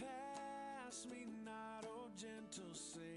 pass me not, O oh gentle Savior.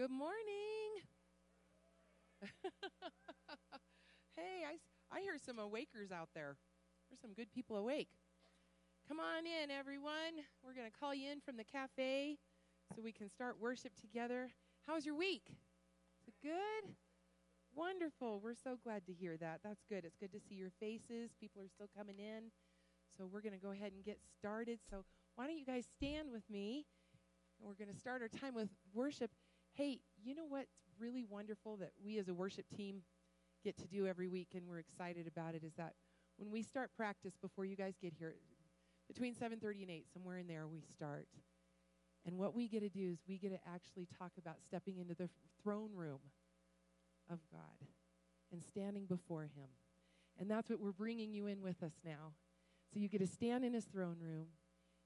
Good morning. hey, I, I hear some awakers out there. There's some good people awake. Come on in, everyone. We're going to call you in from the cafe so we can start worship together. How was your week? Is it good? Wonderful. We're so glad to hear that. That's good. It's good to see your faces. People are still coming in. So we're going to go ahead and get started. So why don't you guys stand with me? And we're going to start our time with worship. Hey, you know what's really wonderful that we as a worship team get to do every week, and we're excited about it, is that when we start practice before you guys get here, between 7.30 and 8, somewhere in there, we start. And what we get to do is we get to actually talk about stepping into the throne room of God and standing before Him. And that's what we're bringing you in with us now. So you get to stand in His throne room,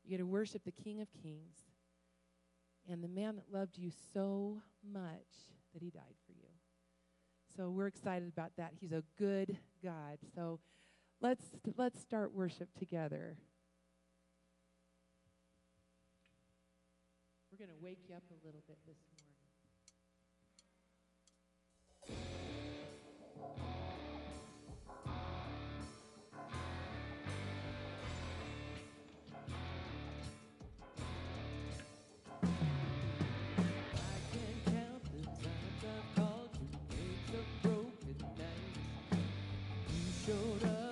you get to worship the King of Kings, and the man that loved you so much that he died for you. So we're excited about that. He's a good God. So let's let's start worship together. We're going to wake you up a little bit this morning. Showed up,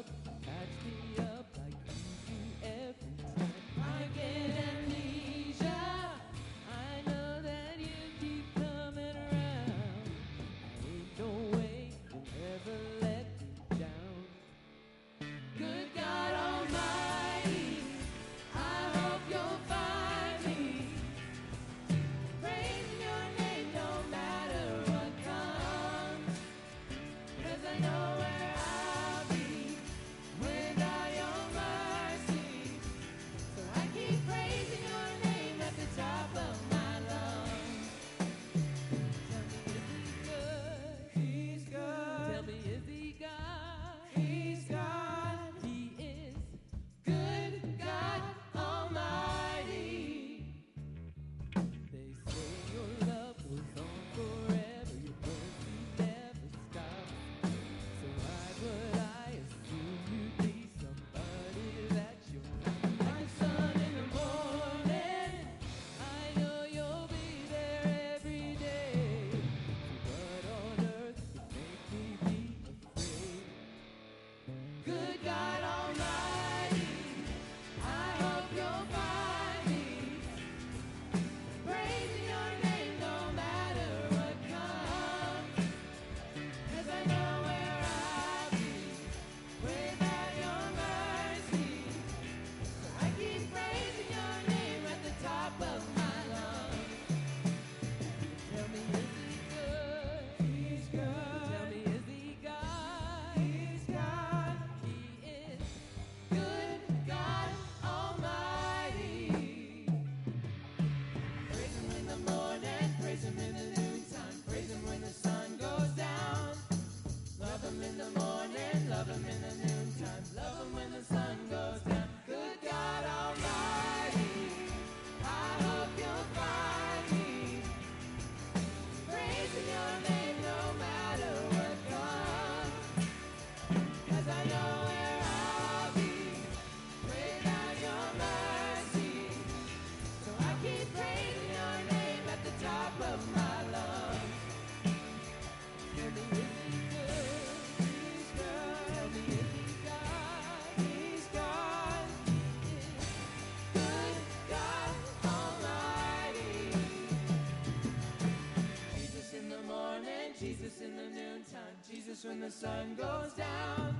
sun goes down.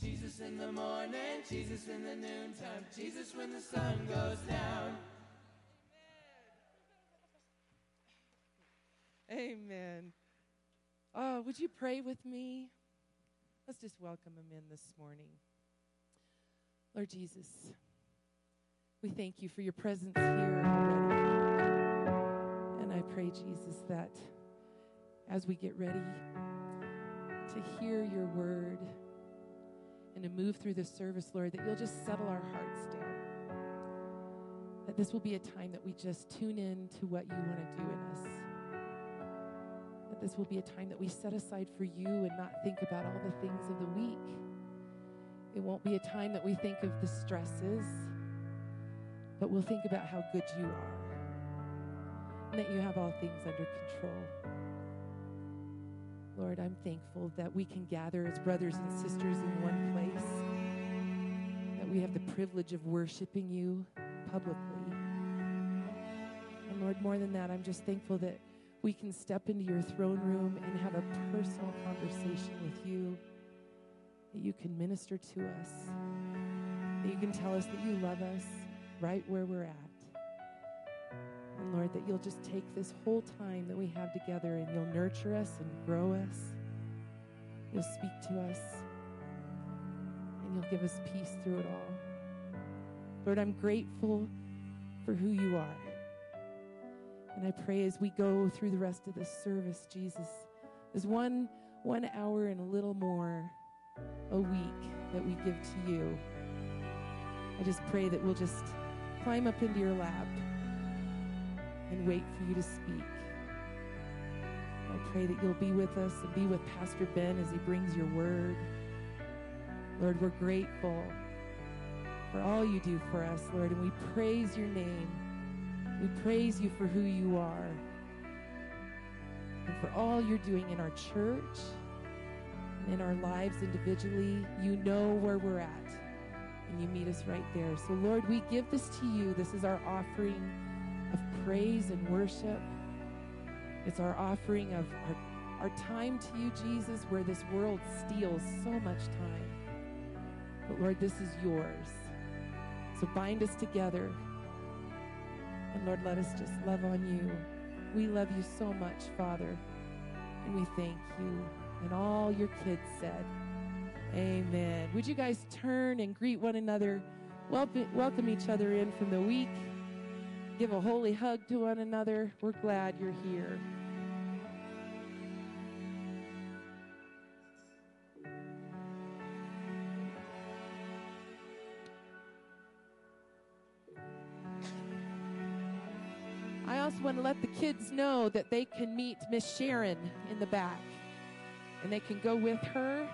Jesus in the morning, Jesus in the noontime, Jesus when the sun goes down. Amen. Oh, would you pray with me? Let's just welcome him in this morning. Lord Jesus, we thank you for your presence here. And I pray, Jesus, that as we get ready to hear your word and to move through this service, Lord, that you'll just settle our hearts down. That this will be a time that we just tune in to what you want to do in us that this will be a time that we set aside for you and not think about all the things of the week. It won't be a time that we think of the stresses, but we'll think about how good you are and that you have all things under control. Lord, I'm thankful that we can gather as brothers and sisters in one place, that we have the privilege of worshiping you publicly. And Lord, more than that, I'm just thankful that we can step into your throne room and have a personal conversation with you, that you can minister to us, that you can tell us that you love us right where we're at. And Lord, that you'll just take this whole time that we have together and you'll nurture us and grow us. You'll speak to us and you'll give us peace through it all. Lord, I'm grateful for who you are. And I pray as we go through the rest of this service, Jesus, there's one one hour and a little more a week that we give to you. I just pray that we'll just climb up into your lap and wait for you to speak. I pray that you'll be with us and be with Pastor Ben as he brings your word. Lord, we're grateful for all you do for us, Lord, and we praise your name. We praise you for who you are and for all you're doing in our church and in our lives individually. You know where we're at, and you meet us right there. So, Lord, we give this to you. This is our offering of praise and worship. It's our offering of our, our time to you, Jesus, where this world steals so much time. But Lord, this is yours. So bind us together. And Lord, let us just love on you. We love you so much, Father. And we thank you. And all your kids said, Amen. Would you guys turn and greet one another? Welcome, welcome each other in from the week. Give a holy hug to one another. We're glad you're here. I also want to let the kids know that they can meet Miss Sharon in the back and they can go with her.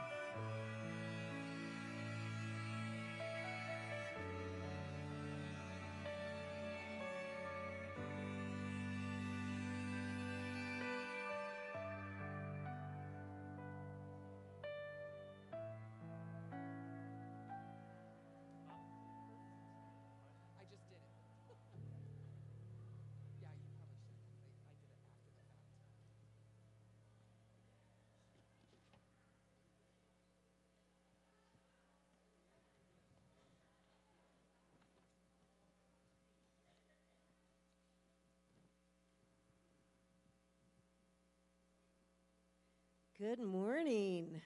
Good morning.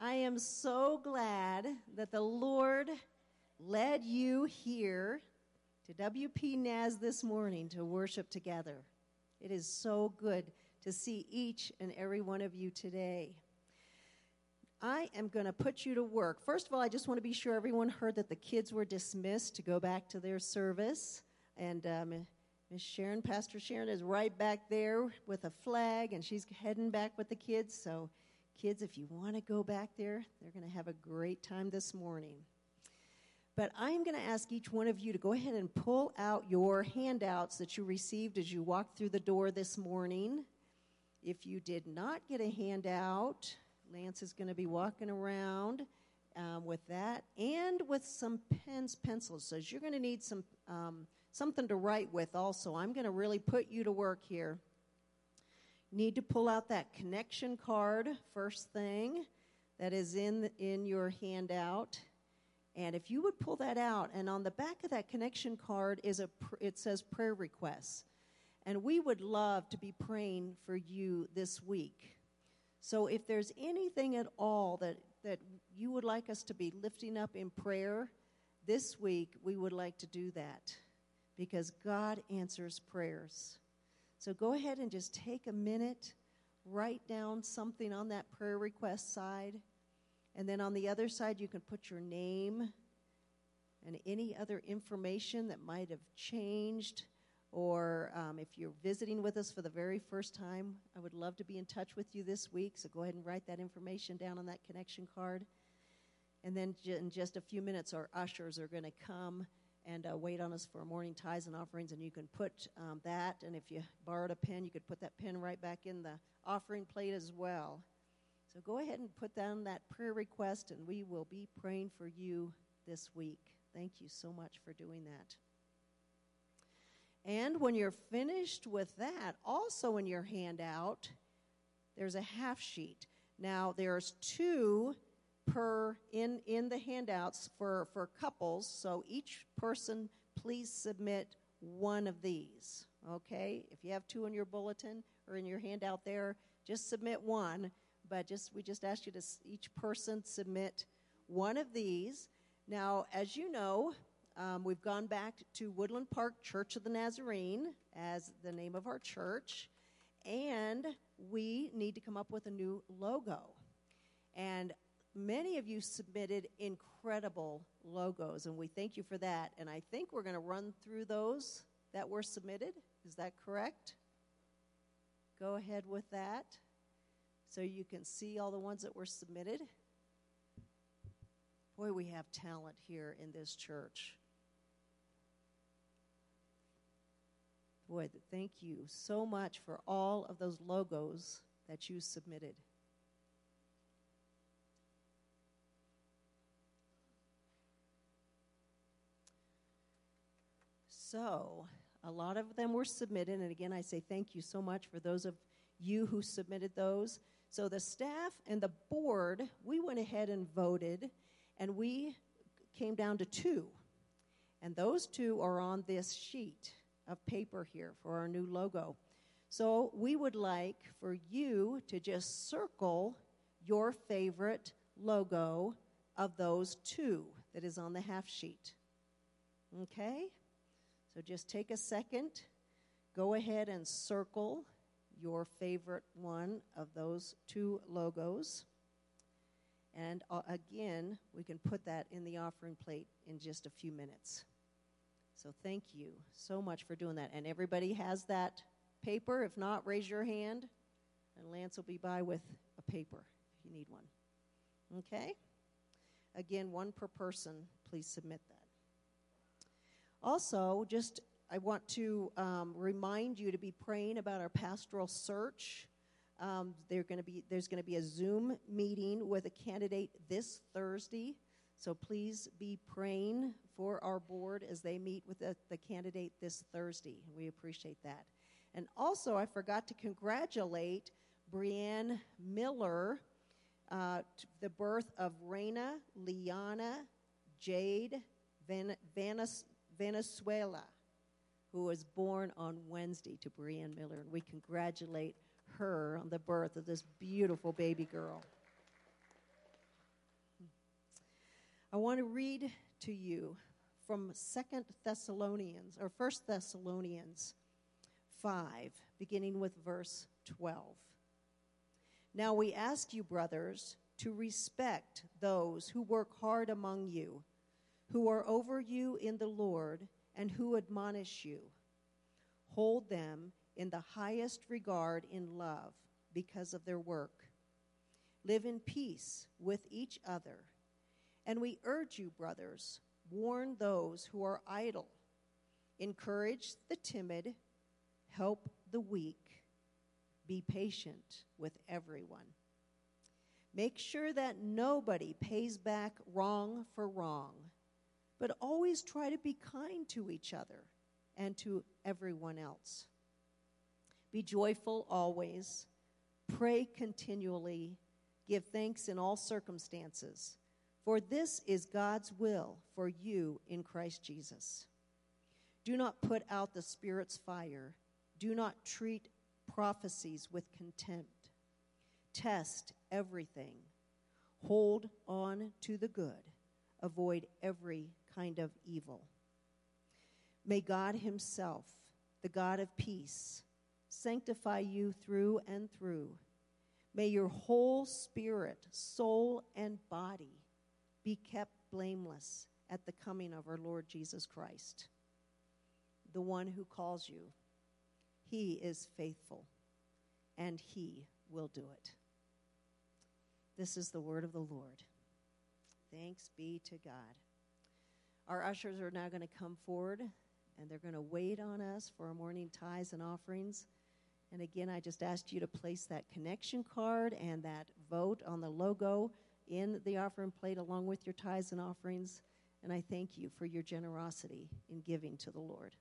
I am so glad that the Lord led you here to WP NAS this morning to worship together. It is so good to see each and every one of you today. I am going to put you to work. First of all, I just want to be sure everyone heard that the kids were dismissed to go back to their service. And um, Miss Sharon, Pastor Sharon, is right back there with a flag, and she's heading back with the kids. So, kids, if you want to go back there, they're going to have a great time this morning. But I am going to ask each one of you to go ahead and pull out your handouts that you received as you walked through the door this morning. If you did not get a handout, Lance is going to be walking around um, with that and with some pens, pencils. So you're going to need some um, something to write with. Also, I'm going to really put you to work here. Need to pull out that connection card first thing that is in in your handout. And if you would pull that out, and on the back of that connection card is a it says prayer requests, and we would love to be praying for you this week. So if there's anything at all that that you would like us to be lifting up in prayer this week, we would like to do that because God answers prayers. So go ahead and just take a minute, write down something on that prayer request side. And then on the other side, you can put your name and any other information that might have changed. Or um, if you're visiting with us for the very first time, I would love to be in touch with you this week. So go ahead and write that information down on that connection card. And then in just a few minutes, our ushers are going to come and uh, wait on us for morning tithes and offerings. And you can put um, that, and if you borrowed a pen, you could put that pen right back in the offering plate as well. So go ahead and put down that prayer request, and we will be praying for you this week. Thank you so much for doing that. And when you're finished with that, also in your handout, there's a half sheet. Now there's two per in in the handouts for for couples. So each person please submit one of these. Okay? If you have two in your bulletin or in your handout there, just submit one, but just we just ask you to each person submit one of these. Now, as you know, um, we've gone back to Woodland Park Church of the Nazarene as the name of our church, and we need to come up with a new logo. And many of you submitted incredible logos, and we thank you for that. And I think we're going to run through those that were submitted. Is that correct? Go ahead with that so you can see all the ones that were submitted. Boy, we have talent here in this church. Boy, thank you so much for all of those logos that you submitted. So, a lot of them were submitted, and again, I say thank you so much for those of you who submitted those. So, the staff and the board, we went ahead and voted, and we came down to two. And those two are on this sheet of paper here for our new logo. So, we would like for you to just circle your favorite logo of those two that is on the half sheet. Okay? So just take a second, go ahead and circle your favorite one of those two logos. And uh, again, we can put that in the offering plate in just a few minutes. So thank you so much for doing that. And everybody has that paper. If not, raise your hand, and Lance will be by with a paper if you need one. Okay? Again, one per person. Please submit that. Also, just I want to um, remind you to be praying about our pastoral search. Um, going to be there's going to be a Zoom meeting with a candidate this Thursday, so please be praying for our board as they meet with the, the candidate this Thursday. We appreciate that. And also, I forgot to congratulate Brianne Miller, uh, the birth of Reina Liana Jade Van, Vanis, Venezuela, who was born on Wednesday to Brianne Miller. And we congratulate her on the birth of this beautiful baby girl. I want to read to you from Second Thessalonians or First Thessalonians 5, beginning with verse 12. Now we ask you, brothers, to respect those who work hard among you, who are over you in the Lord, and who admonish you. Hold them in the highest regard in love because of their work. Live in peace with each other. And we urge you, brothers, warn those who are idle, encourage the timid, help the weak, be patient with everyone. Make sure that nobody pays back wrong for wrong, but always try to be kind to each other and to everyone else. Be joyful always, pray continually, give thanks in all circumstances, for this is God's will for you in Christ Jesus. Do not put out the Spirit's fire, do not treat prophecies with contempt. Test everything. Hold on to the good. Avoid every kind of evil. May God Himself, the God of peace, sanctify you through and through. May your whole spirit, soul, and body be kept blameless at the coming of our Lord Jesus Christ, the one who calls you. He is faithful, and He will do it. This is the word of the Lord. Thanks be to God. Our ushers are now going to come forward and they're going to wait on us for our morning tithes and offerings. And again, I just asked you to place that connection card and that vote on the logo in the offering plate along with your tithes and offerings. And I thank you for your generosity in giving to the Lord.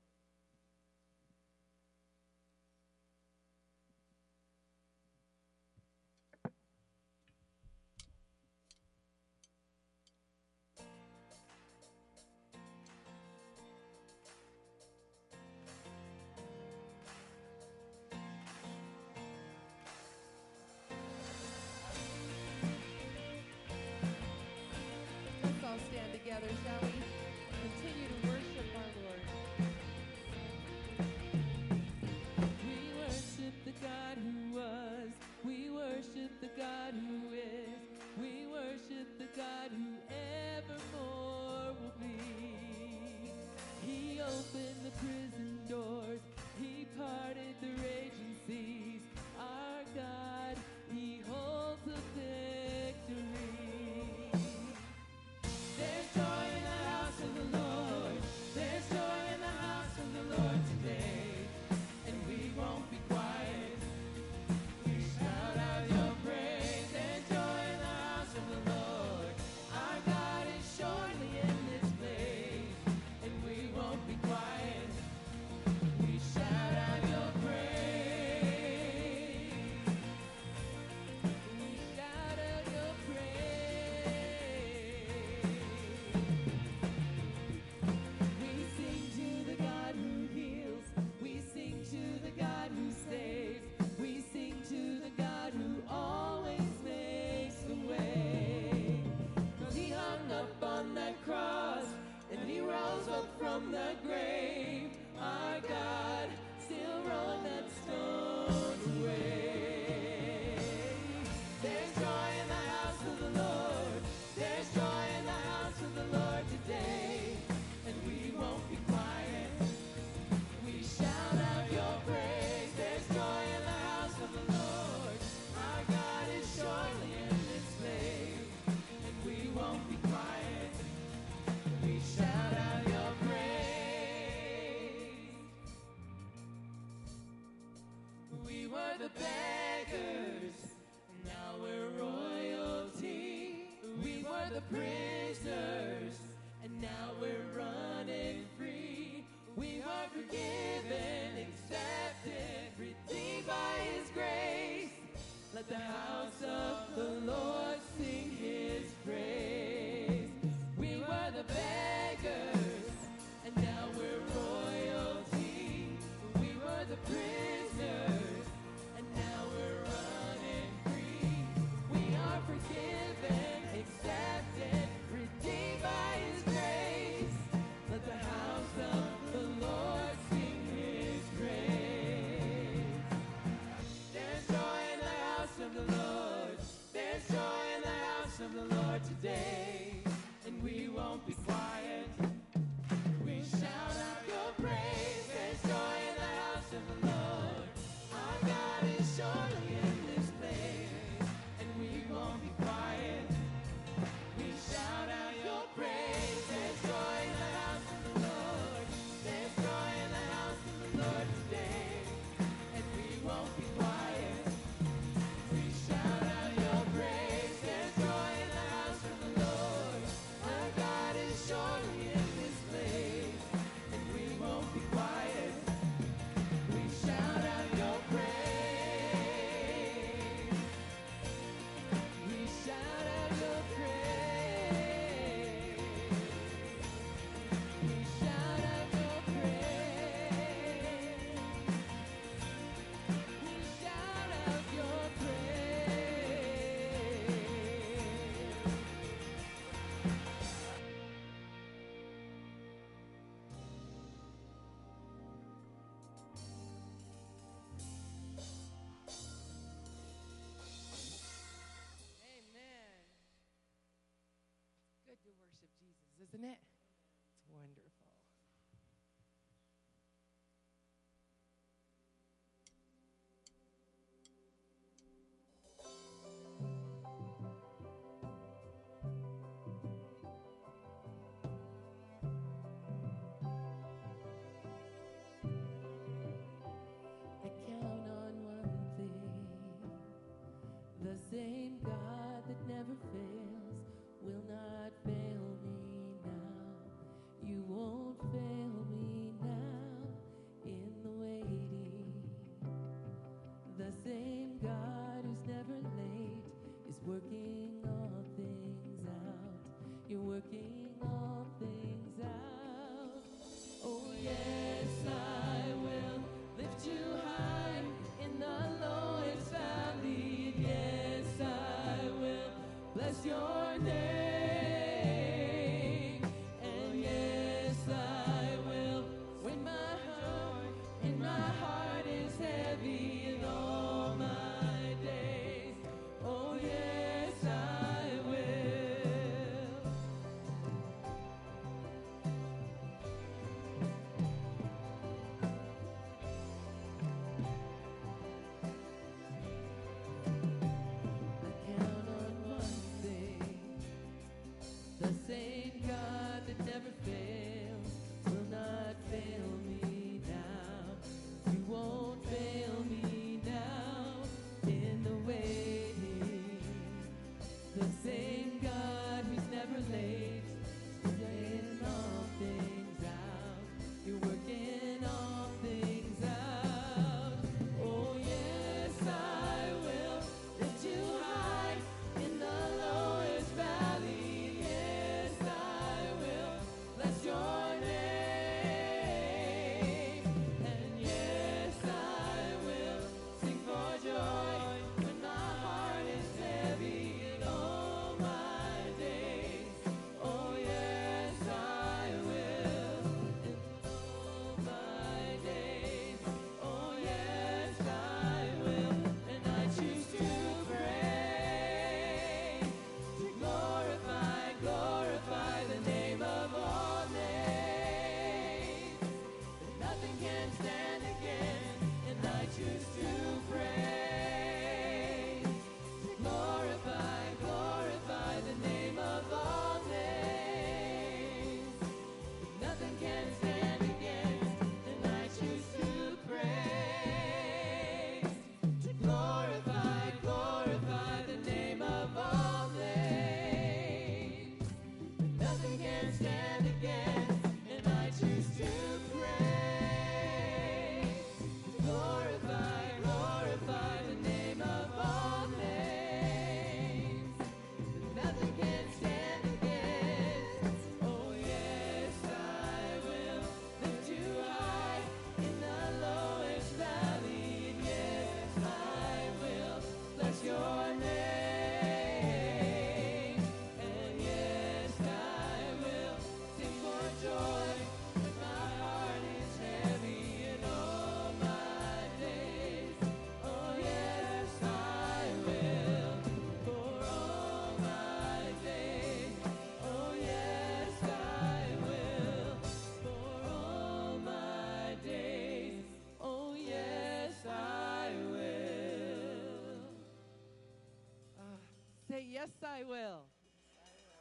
Same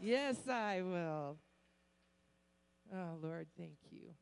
Yes, I will. Oh, Lord, thank you.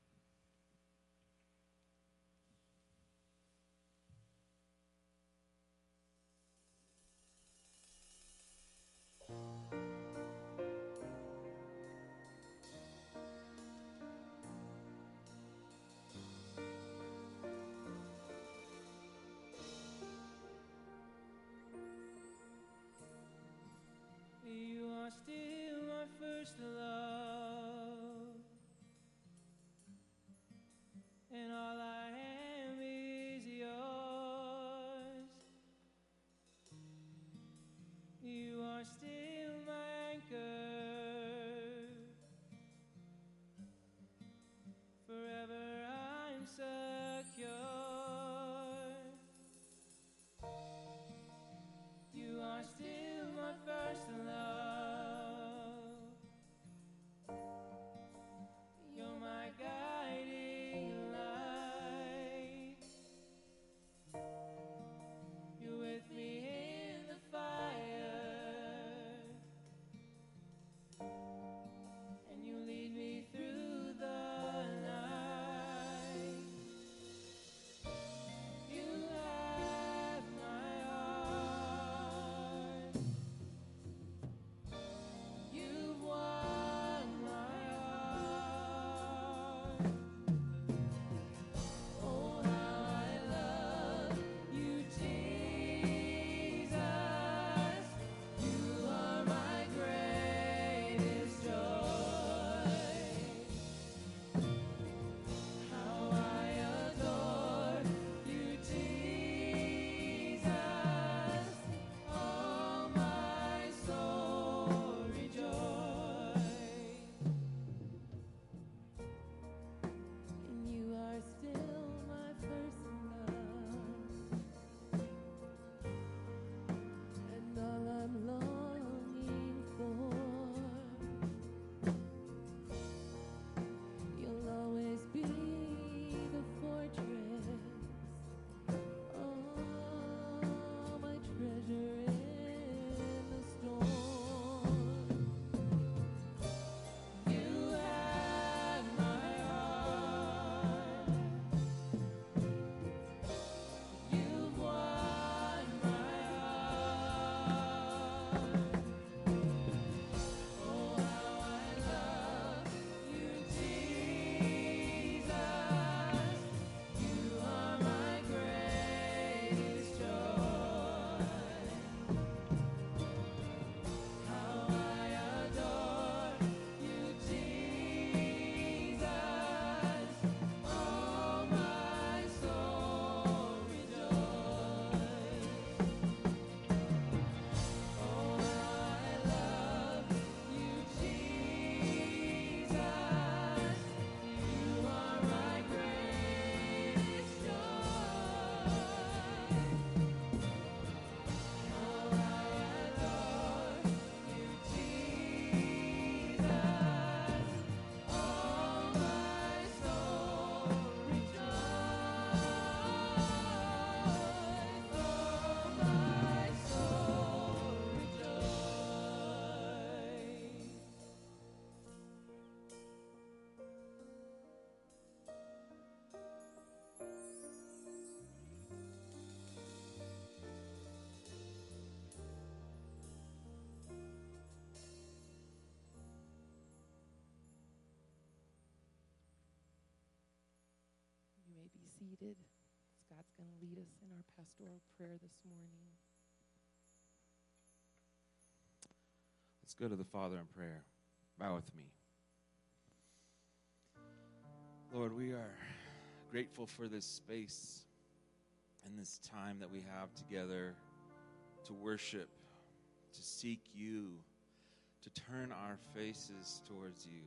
Seated. Scott's going to lead us in our pastoral prayer this morning. Let's go to the Father in prayer. Bow with me. Lord, we are grateful for this space and this time that we have together to worship, to seek you, to turn our faces towards you.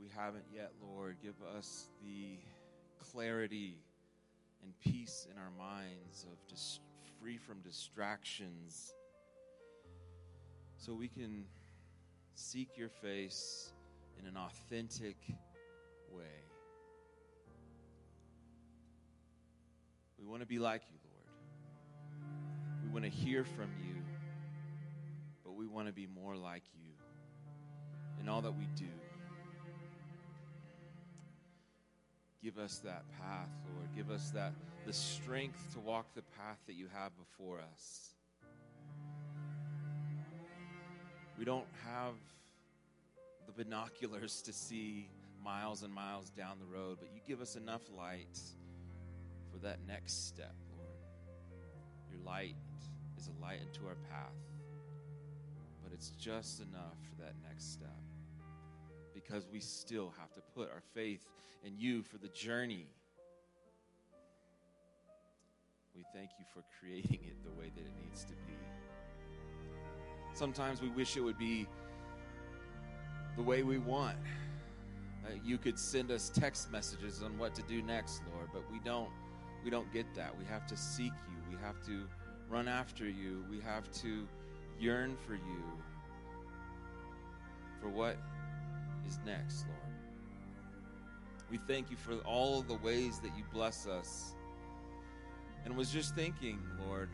We haven't yet, Lord, give us the clarity and peace in our minds of dis- free from distractions so we can seek your face in an authentic way. We want to be like you, Lord. We want to hear from you, but we want to be more like you in all that we do. Give us that path, Lord. Give us that the strength to walk the path that you have before us. We don't have the binoculars to see miles and miles down the road, but you give us enough light for that next step, Lord. Your light is a light into our path, but it's just enough for that next step because we still have to put our faith in you for the journey. We thank you for creating it the way that it needs to be. Sometimes we wish it would be the way we want. That you could send us text messages on what to do next, Lord, but we don't we don't get that. We have to seek you. We have to run after you. We have to yearn for you. For what is next, Lord. We thank you for all the ways that you bless us. And was just thinking, Lord,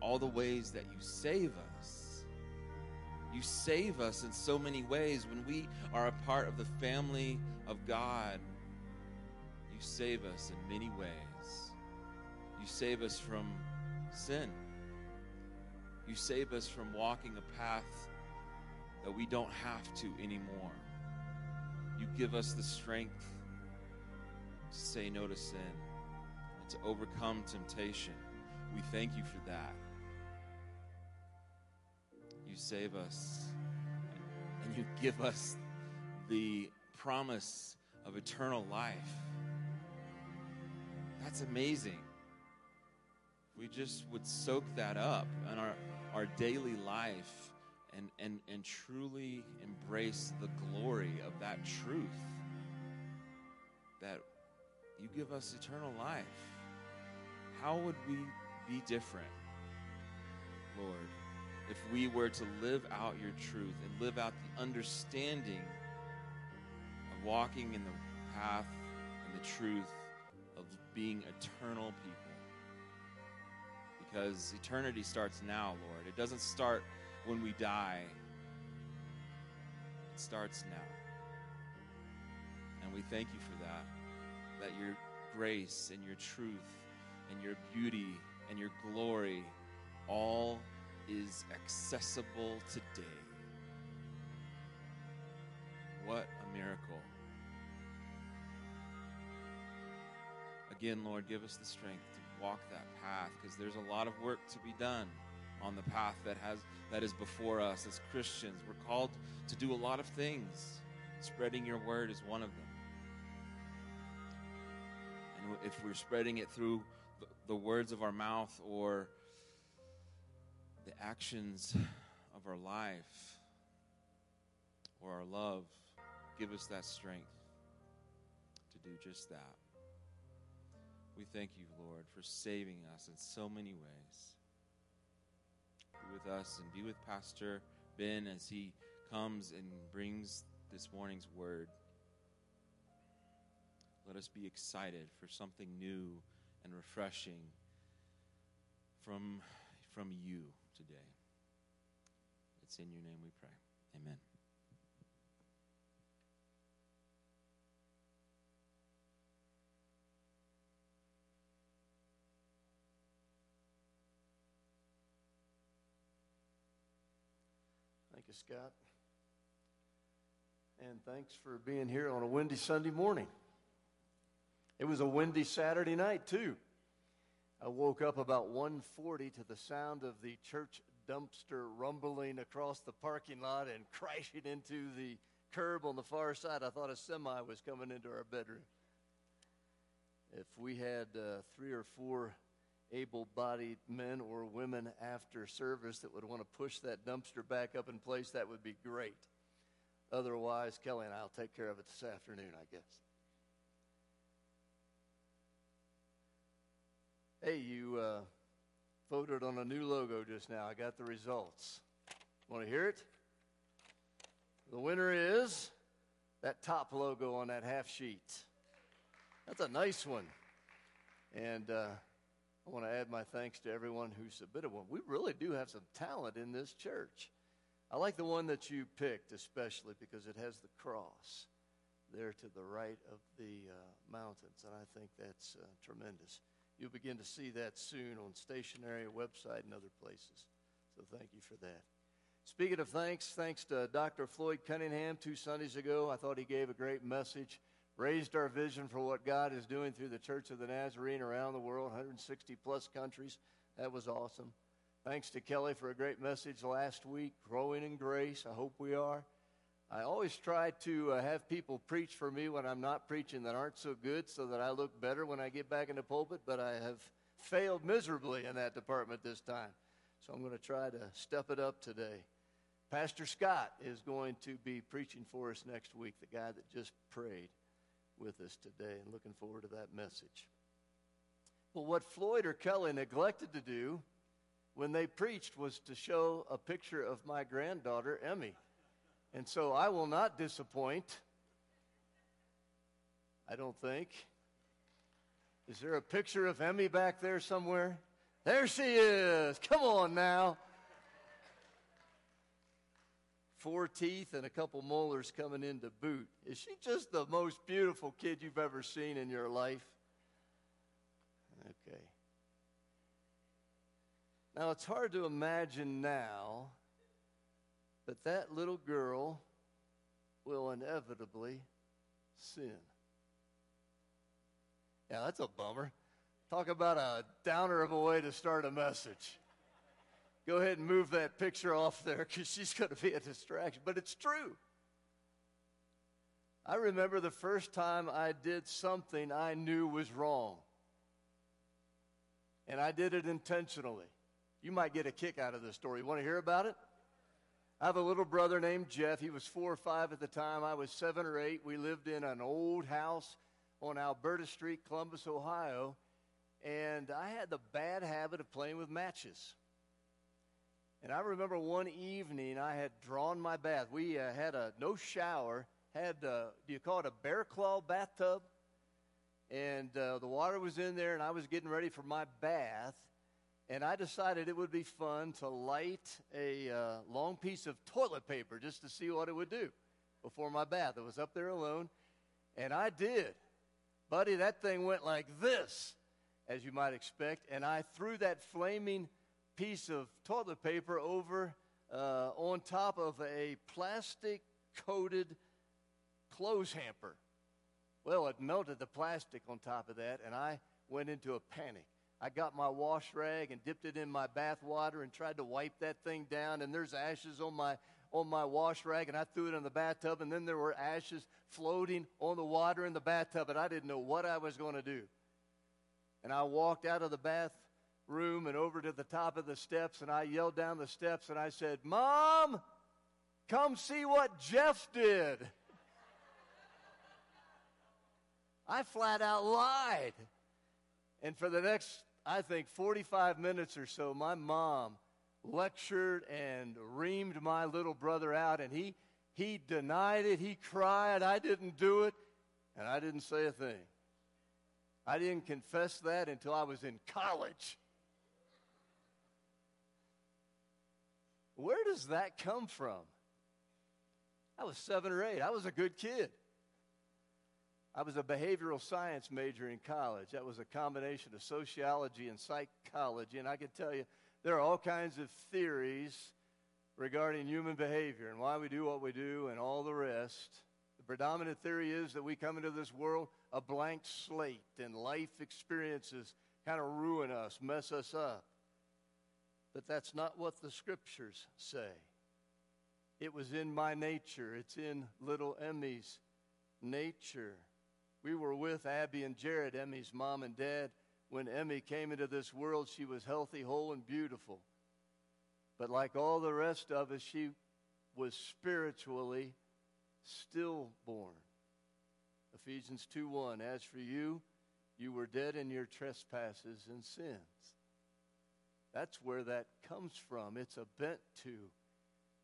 all the ways that you save us. You save us in so many ways when we are a part of the family of God. You save us in many ways. You save us from sin. You save us from walking a path that we don't have to anymore. You give us the strength to say no to sin and to overcome temptation. We thank you for that. You save us and you give us the promise of eternal life. That's amazing. We just would soak that up in our, our daily life and, and, and truly embrace the glory of that truth that you give us eternal life. How would we be different, Lord, if we were to live out your truth and live out the understanding of walking in the path and the truth of being eternal people? Because eternity starts now, Lord. It doesn't start when we die, it starts now. And we thank you for that. That your grace and your truth and your beauty and your glory all is accessible today. What a miracle. Again, Lord, give us the strength to walk that path because there's a lot of work to be done on the path that has that is before us as Christians. We're called to do a lot of things. Spreading your word is one of them. And if we're spreading it through the, the words of our mouth or the actions of our life or our love, give us that strength to do just that. We thank you, Lord, for saving us in so many ways. Be with us and be with Pastor Ben as he comes and brings this morning's word. Let us be excited for something new and refreshing from, from you today. It's in your name we pray. Amen. Scott. And thanks for being here on a windy Sunday morning. It was a windy Saturday night, too. I woke up about 1:40 to the sound of the church dumpster rumbling across the parking lot and crashing into the curb on the far side. I thought a semi was coming into our bedroom. If we had uh, three or four able-bodied men or women after service that would want to push that dumpster back up in place, that would be great. Otherwise, Kelly and I'll take care of it this afternoon, I guess. Hey, you uh, voted on a new logo just now. I got the results. Want to hear it? The winner is that top logo on that half sheet. That's a nice one. And uh, I want to add my thanks to everyone who submitted one. We really do have some talent in this church. I like the one that you picked, especially because it has the cross there to the right of the uh, mountains, and I think that's uh, tremendous. You'll begin to see that soon on stationery, website, and other places. So thank you for that. Speaking of thanks, thanks to Dr. Floyd Cunningham two Sundays ago. I thought he gave a great message, raised our vision for what God is doing through the Church of the Nazarene around the world, 160 plus countries. That was awesome. Thanks to Kelly for a great message last week, growing in grace. I hope we are. I always try to uh, have people preach for me when I'm not preaching that aren't so good so that I look better when I get back in the pulpit, but I have failed miserably in that department this time. So I'm going to try to step it up today. Pastor Scott is going to be preaching for us next week, the guy that just prayed with us today, and looking forward to that message. Well, what Floyd or Kelly neglected to do when they preached was to show a picture of my granddaughter, Emmy. And so I will not disappoint. I don't think. Is there a picture of Emmy back there somewhere? There she is. Come on now. Four teeth and a couple molars coming in to boot. Is she just the most beautiful kid you've ever seen in your life? Okay. Now, it's hard to imagine now, but that little girl will inevitably sin. Yeah, that's a bummer. Talk about a downer of a way to start a message. Go ahead and move that picture off there because she's going to be a distraction. But it's true. I remember the first time I did something I knew was wrong. And I did it intentionally. You might get a kick out of this story. You want to hear about it? I have a little brother named Jeff. He was four or five at the time. I was seven or eight. We lived in an old house on Alberta Street, Columbus, Ohio. And I had the bad habit of playing with matches. And I remember one evening I had drawn my bath. We uh, had a no shower, had, do you call it a bear claw bathtub? And uh, the water was in there, and I was getting ready for my bath. And I decided it would be fun to light a uh, long piece of toilet paper just to see what it would do before my bath. I was up there alone, and I did. Buddy, that thing went like this, as you might expect, and I threw that flaming piece of toilet paper over uh, on top of a plastic coated clothes hamper. Well, it melted the plastic on top of that, and I went into a panic. I got my wash rag and dipped it in my bath water and tried to wipe that thing down, and there's ashes on my on my wash rag, and I threw it in the bathtub, and then there were ashes floating on the water in the bathtub, and I didn't know what I was going to do. And I walked out of the bath room and over to the top of the steps, and I yelled down the steps and I said, Mom, come see what Jeff did. I flat out lied. And for the next, I think, 45 minutes or so, my mom lectured and reamed my little brother out, and he, he denied it. He cried, I didn't do it, and I didn't say a thing. I didn't confess that until I was in college. Where does that come from? I was seven or eight. I was a good kid. I was a behavioral science major in college. That was a combination of sociology and psychology. And I can tell you, there are all kinds of theories regarding human behavior and why we do what we do and all the rest. The predominant theory is that we come into this world a blank slate and life experiences kind of ruin us, mess us up. But that's not what the scriptures say. It was in my nature, it's in little Emmy's nature. We were with Abby and Jared, Emmy's mom and dad. When Emmy came into this world, she was healthy, whole, and beautiful. But like all the rest of us, she was spiritually stillborn. Ephesians 2 1 As for you, you were dead in your trespasses and sins. That's where that comes from. It's a bent to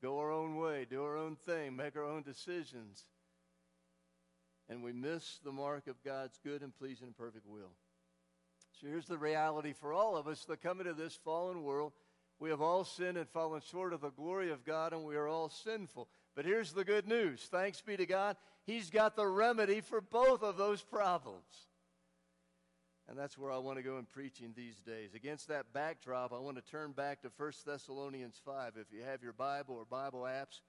go our own way, do our own thing, make our own decisions. And we miss the mark of God's good and pleasing and perfect will. So here's the reality for all of us that come into this fallen world. We have all sinned and fallen short of the glory of God, and we are all sinful. But here's the good news thanks be to God, He's got the remedy for both of those problems. And that's where I want to go in preaching these days. Against that backdrop, I want to turn back to 1 Thessalonians 5. If you have your Bible or Bible apps,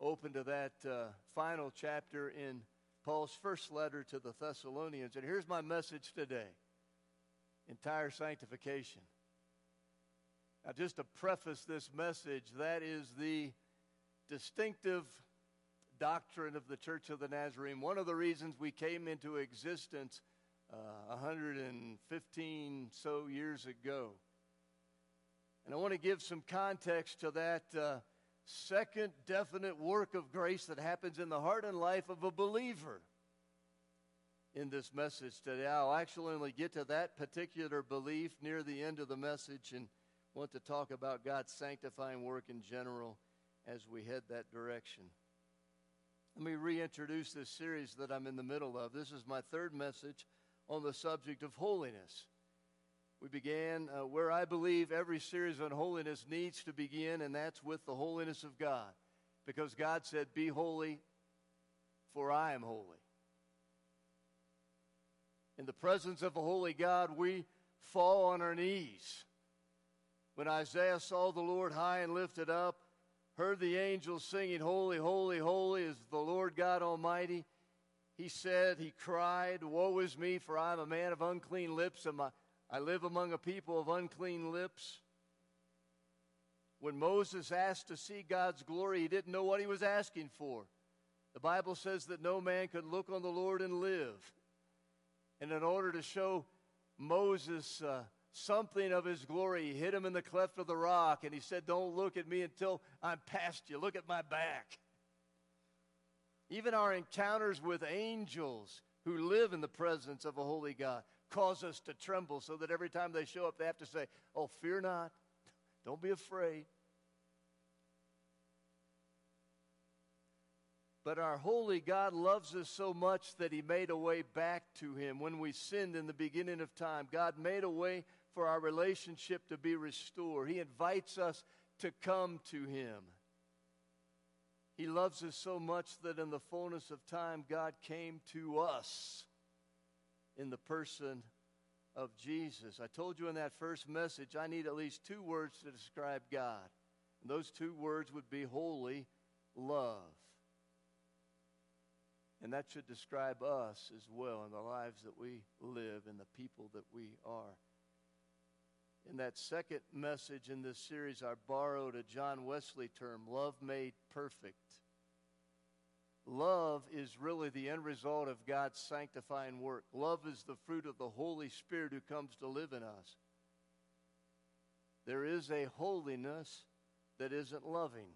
open to that uh, final chapter in Paul's first letter to the Thessalonians. And here's my message today entire sanctification. Now, just to preface this message, that is the distinctive doctrine of the Church of the Nazarene. One of the reasons we came into existence uh, 115 so years ago. And I want to give some context to that uh, second definite work of grace that happens in the heart and life of a believer in this message today. I'll actually only get to that particular belief near the end of the message and want to talk about God's sanctifying work in general as we head that direction. Let me reintroduce this series that I'm in the middle of. This is my third message on the subject of holiness. We began uh, where I believe every series on holiness needs to begin, and that's with the holiness of God. Because God said, Be holy, for I am holy. In the presence of a holy God, we fall on our knees. When Isaiah saw the Lord high and lifted up, heard the angels singing, Holy, holy, holy is the Lord God Almighty, he said, he cried, Woe is me, for I am a man of unclean lips, and my, I live among a people of unclean lips. When Moses asked to see God's glory, he didn't know what he was asking for. The Bible says that no man could look on the Lord and live. And in order to show Moses uh, something of his glory, he hit him in the cleft of the rock and he said, Don't look at me until I'm past you. Look at my back. Even our encounters with angels who live in the presence of a holy God cause us to tremble so that every time they show up, they have to say, Oh, fear not. Don't be afraid. But our holy God loves us so much that He made a way back to Him. When we sinned in the beginning of time, God made a way for our relationship to be restored. He invites us to come to Him. He loves us so much that in the fullness of time, God came to us in the person of Jesus. I told you in that first message, I need at least two words to describe God. And those two words would be holy, love. And that should describe us as well in the lives that we live and the people that we are. In that second message in this series, I borrowed a John Wesley term, love made perfect. Love is really the end result of God's sanctifying work. Love is the fruit of the Holy Spirit who comes to live in us. There is a holiness that isn't loving.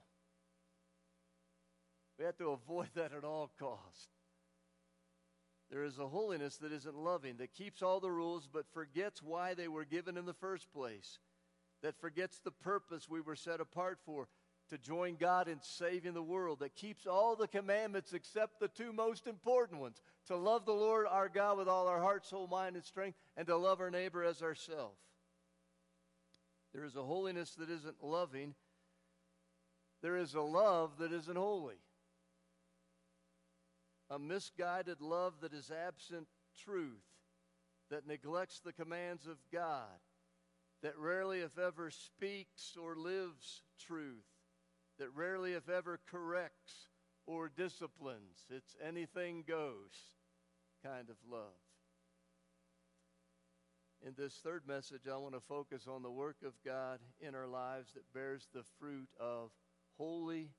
We have to avoid that at all costs. There is a holiness that isn't loving, that keeps all the rules but forgets why they were given in the first place, that forgets the purpose we were set apart for to join God in saving the world, that keeps all the commandments except the two most important ones to love the Lord our God with all our heart, soul, mind, and strength, and to love our neighbor as ourselves. There is a holiness that isn't loving, there is a love that isn't holy. A misguided love that is absent truth, that neglects the commands of God, that rarely, if ever, speaks or lives truth that rarely, if ever, corrects or disciplines. It's anything goes kind of love. In this third message, I want to focus on the work of God in our lives that bears the fruit of holy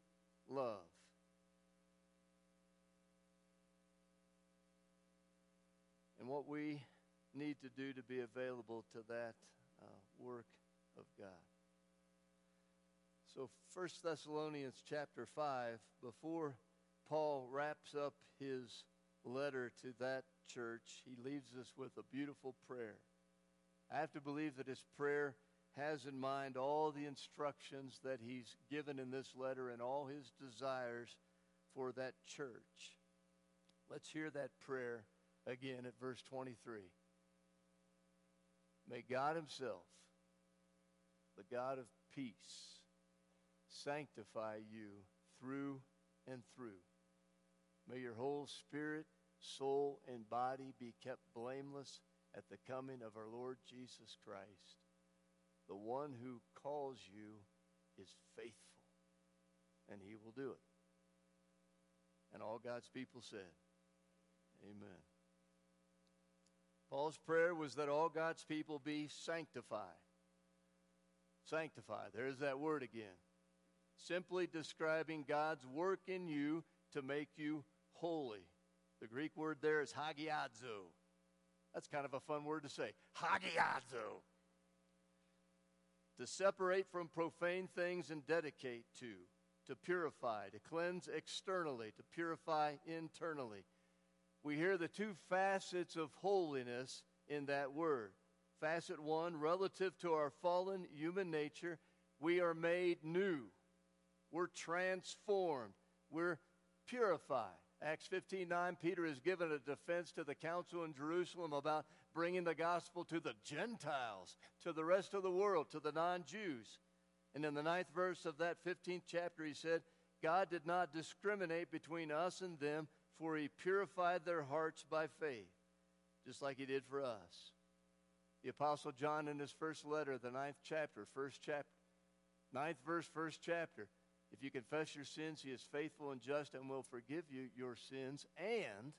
love. And what we need to do to be available to that uh, work of God. So 1 Thessalonians chapter 5, before Paul wraps up his letter to that church, he leaves us with a beautiful prayer. I have to believe that his prayer has in mind all the instructions that he's given in this letter and all his desires for that church. Let's hear that prayer again at verse 23. May God Himself, the God of peace, sanctify you through and through. May your whole spirit, soul, and body be kept blameless at the coming of our Lord Jesus Christ. The one who calls you is faithful, and he will do it. And all God's people said, Amen. Paul's prayer was that all God's people be sanctified. Sanctified. There's that word again. Simply describing God's work in you to make you holy. The Greek word there is hagiazo. That's kind of a fun word to say. Hagiazo. To separate from profane things and dedicate to, to purify, to cleanse externally, to purify internally. We hear the two facets of holiness in that word. Facet one, relative to our fallen human nature, we are made new. We're transformed. We're purified. Acts 15 9, Peter is given a defense to the council in Jerusalem about bringing the gospel to the Gentiles, to the rest of the world, to the non Jews. And in the ninth verse of that 15th chapter, he said, God did not discriminate between us and them, for he purified their hearts by faith, just like he did for us. The Apostle John, in his first letter, the ninth chapter, first chapter, ninth verse, first chapter, if you confess your sins, he is faithful and just and will forgive you your sins and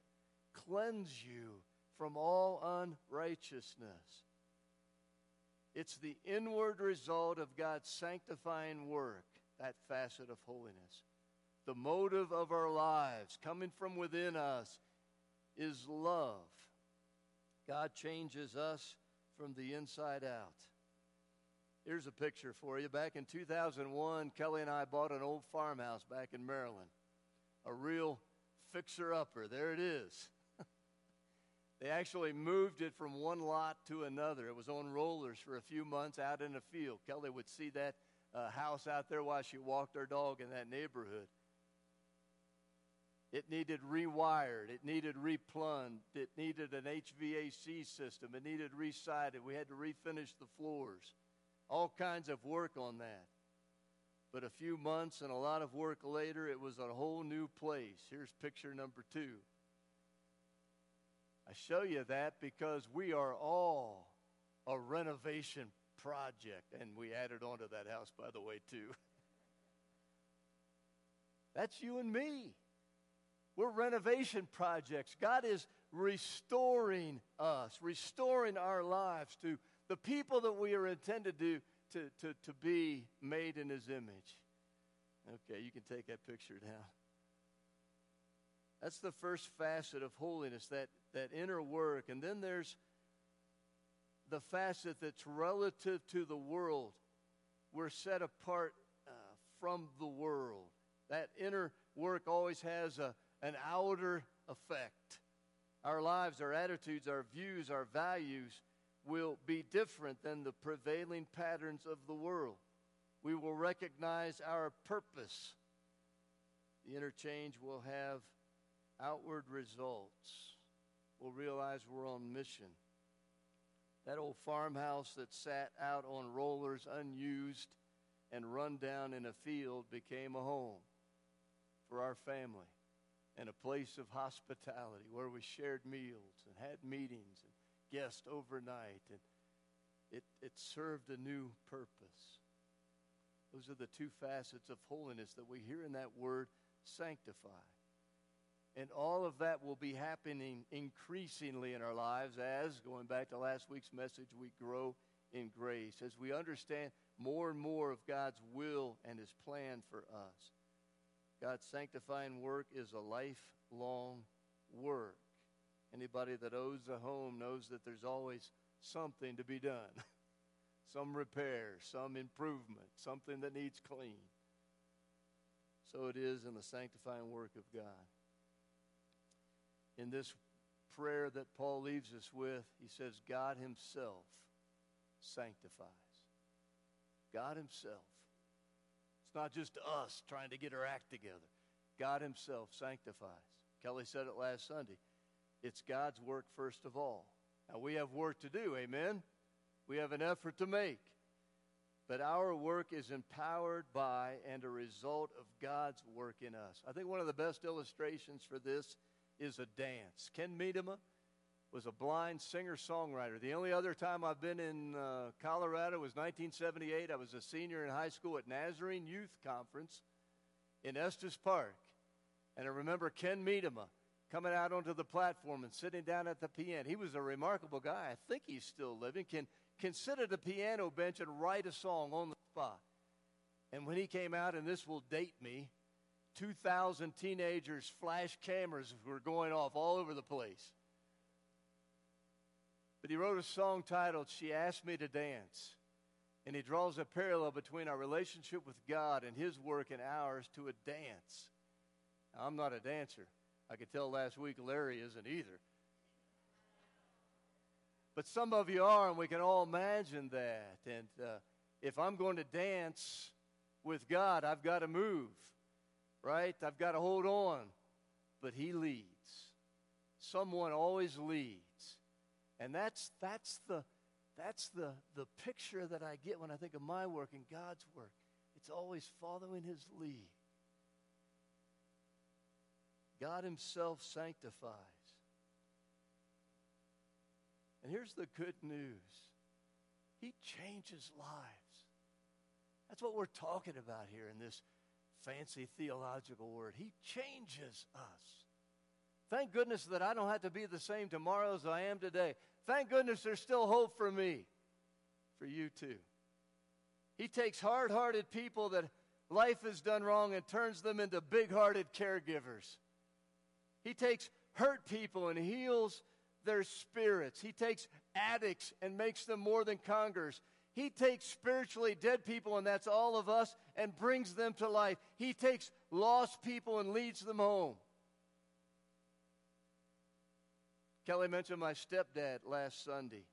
cleanse you from all unrighteousness. It's the inward result of God's sanctifying work, that facet of holiness. The motive of our lives coming from within us is love. God changes us from the inside out. Here's a picture for you. Back in 2001, Kelly and I bought an old farmhouse back in Maryland. A real fixer upper. There it is. they actually moved it from one lot to another. It was on rollers for a few months out in the field. Kelly would see that uh, house out there while she walked her dog in that neighborhood. It needed rewired. It needed replumbed. It needed an HVAC system. It needed resided. We had to refinish the floors all kinds of work on that. But a few months and a lot of work later, it was a whole new place. Here's picture number two. I show you that because we are all a renovation project, and we added on to that house, by the way, too. That's you and me. We're renovation projects. God is restoring us, restoring our lives to the people that we are intended to, to, to, to be made in his image. Okay, you can take that picture down. That's the first facet of holiness, that, that inner work. And then there's the facet that's relative to the world. We're set apart uh, from the world. That inner work always has a, an outer effect. Our lives, our attitudes, our views, our values will be different than the prevailing patterns of the world. We will recognize our purpose. The interchange will have outward results. We'll realize we're on mission. That old farmhouse that sat out on rollers unused and run down in a field became a home for our family and a place of hospitality where we shared meals and had meetings and guests overnight, and it, it served a new purpose. Those are the two facets of holiness that we hear in that word sanctify. And all of that will be happening increasingly in our lives as, going back to last week's message, we grow in grace, as we understand more and more of God's will and His plan for us. God's sanctifying work is a lifelong work. Anybody that owns a home knows that there's always something to be done some repair, some improvement, something that needs clean. So it is in the sanctifying work of God. In this prayer that Paul leaves us with, he says, God Himself sanctifies. God Himself. Not just us trying to get our act together. God Himself sanctifies. Kelly said it last Sunday. It's God's work first of all. Now, we have work to do, amen? We have an effort to make. But our work is empowered by and a result of God's work in us. I think one of the best illustrations for this is a dance. Ken Medema was a blind singer songwriter. The only other time I've been in uh, Colorado was 1978. I was a senior in high school at Nazarene Youth Conference in Estes Park. And I remember Ken Medema coming out onto the platform and sitting down at the piano. He was a remarkable guy. I think he's still living. Can, can sit at a piano bench and write a song on the spot. And when he came out, and this will date me, 2,000 teenagers' flash cameras were going off all over the place. But he wrote a song titled She Asked Me to Dance. And he draws a parallel between our relationship with God and his work and ours to a dance. Now, I'm not a dancer. I could tell last week Larry isn't either. But some of you are, and we can all imagine that. And uh, if I'm going to dance with God, I've got to move, right? I've got to hold on. But He leads. Someone always leads. And that's, that's, the, that's the, the picture that I get when I think of my work and God's work. It's always following His lead. God Himself sanctifies. And here's the good news He changes lives. That's what we're talking about here in this fancy theological word. He changes us. Thank goodness that I don't have to be the same tomorrow as I am today. Thank goodness there's still hope for me, for you too. He takes hard hearted people that life has done wrong and turns them into big hearted caregivers. He takes hurt people and heals their spirits. He takes addicts and makes them more than conquerors. He takes spiritually dead people, and that's all of us, and brings them to life. He takes lost people and leads them home. Kelly mentioned my stepdad last Sunday.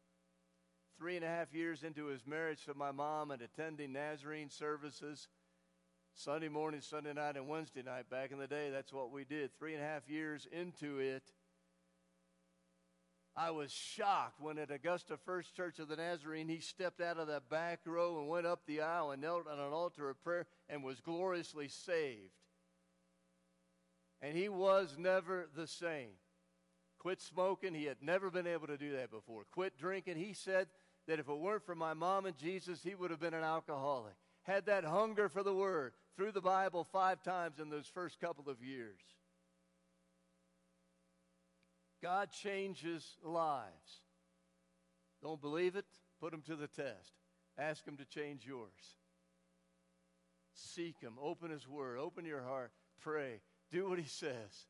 Three and a half years into his marriage to my mom and attending Nazarene services, Sunday morning, Sunday night, and Wednesday night. Back in the day, that's what we did. Three and a half years into it, I was shocked when at Augusta First Church of the Nazarene, he stepped out of that back row and went up the aisle and knelt on an altar of prayer and was gloriously saved. And he was never the same. Quit smoking. He had never been able to do that before. Quit drinking. He said that if it weren't for my mom and Jesus, he would have been an alcoholic. Had that hunger for the Word through the Bible five times in those first couple of years. God changes lives. Don't believe it? Put him to the test. Ask him to change yours. Seek him. Open his word. Open your heart. Pray. Do what he says.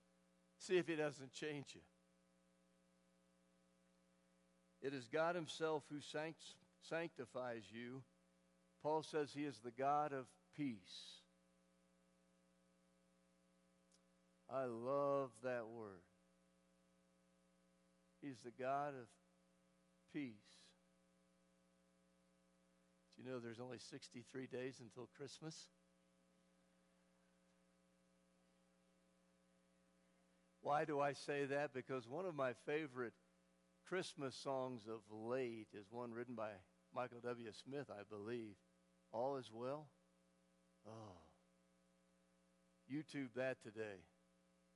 See if he doesn't change you. It is God himself who sanctifies you. Paul says he is the God of peace. I love that word. He's the God of peace. Do you know there's only 63 days until Christmas? Why do I say that? Because one of my favorite Christmas songs of late is one written by Michael W. Smith, I believe. All is well? Oh. YouTube that today.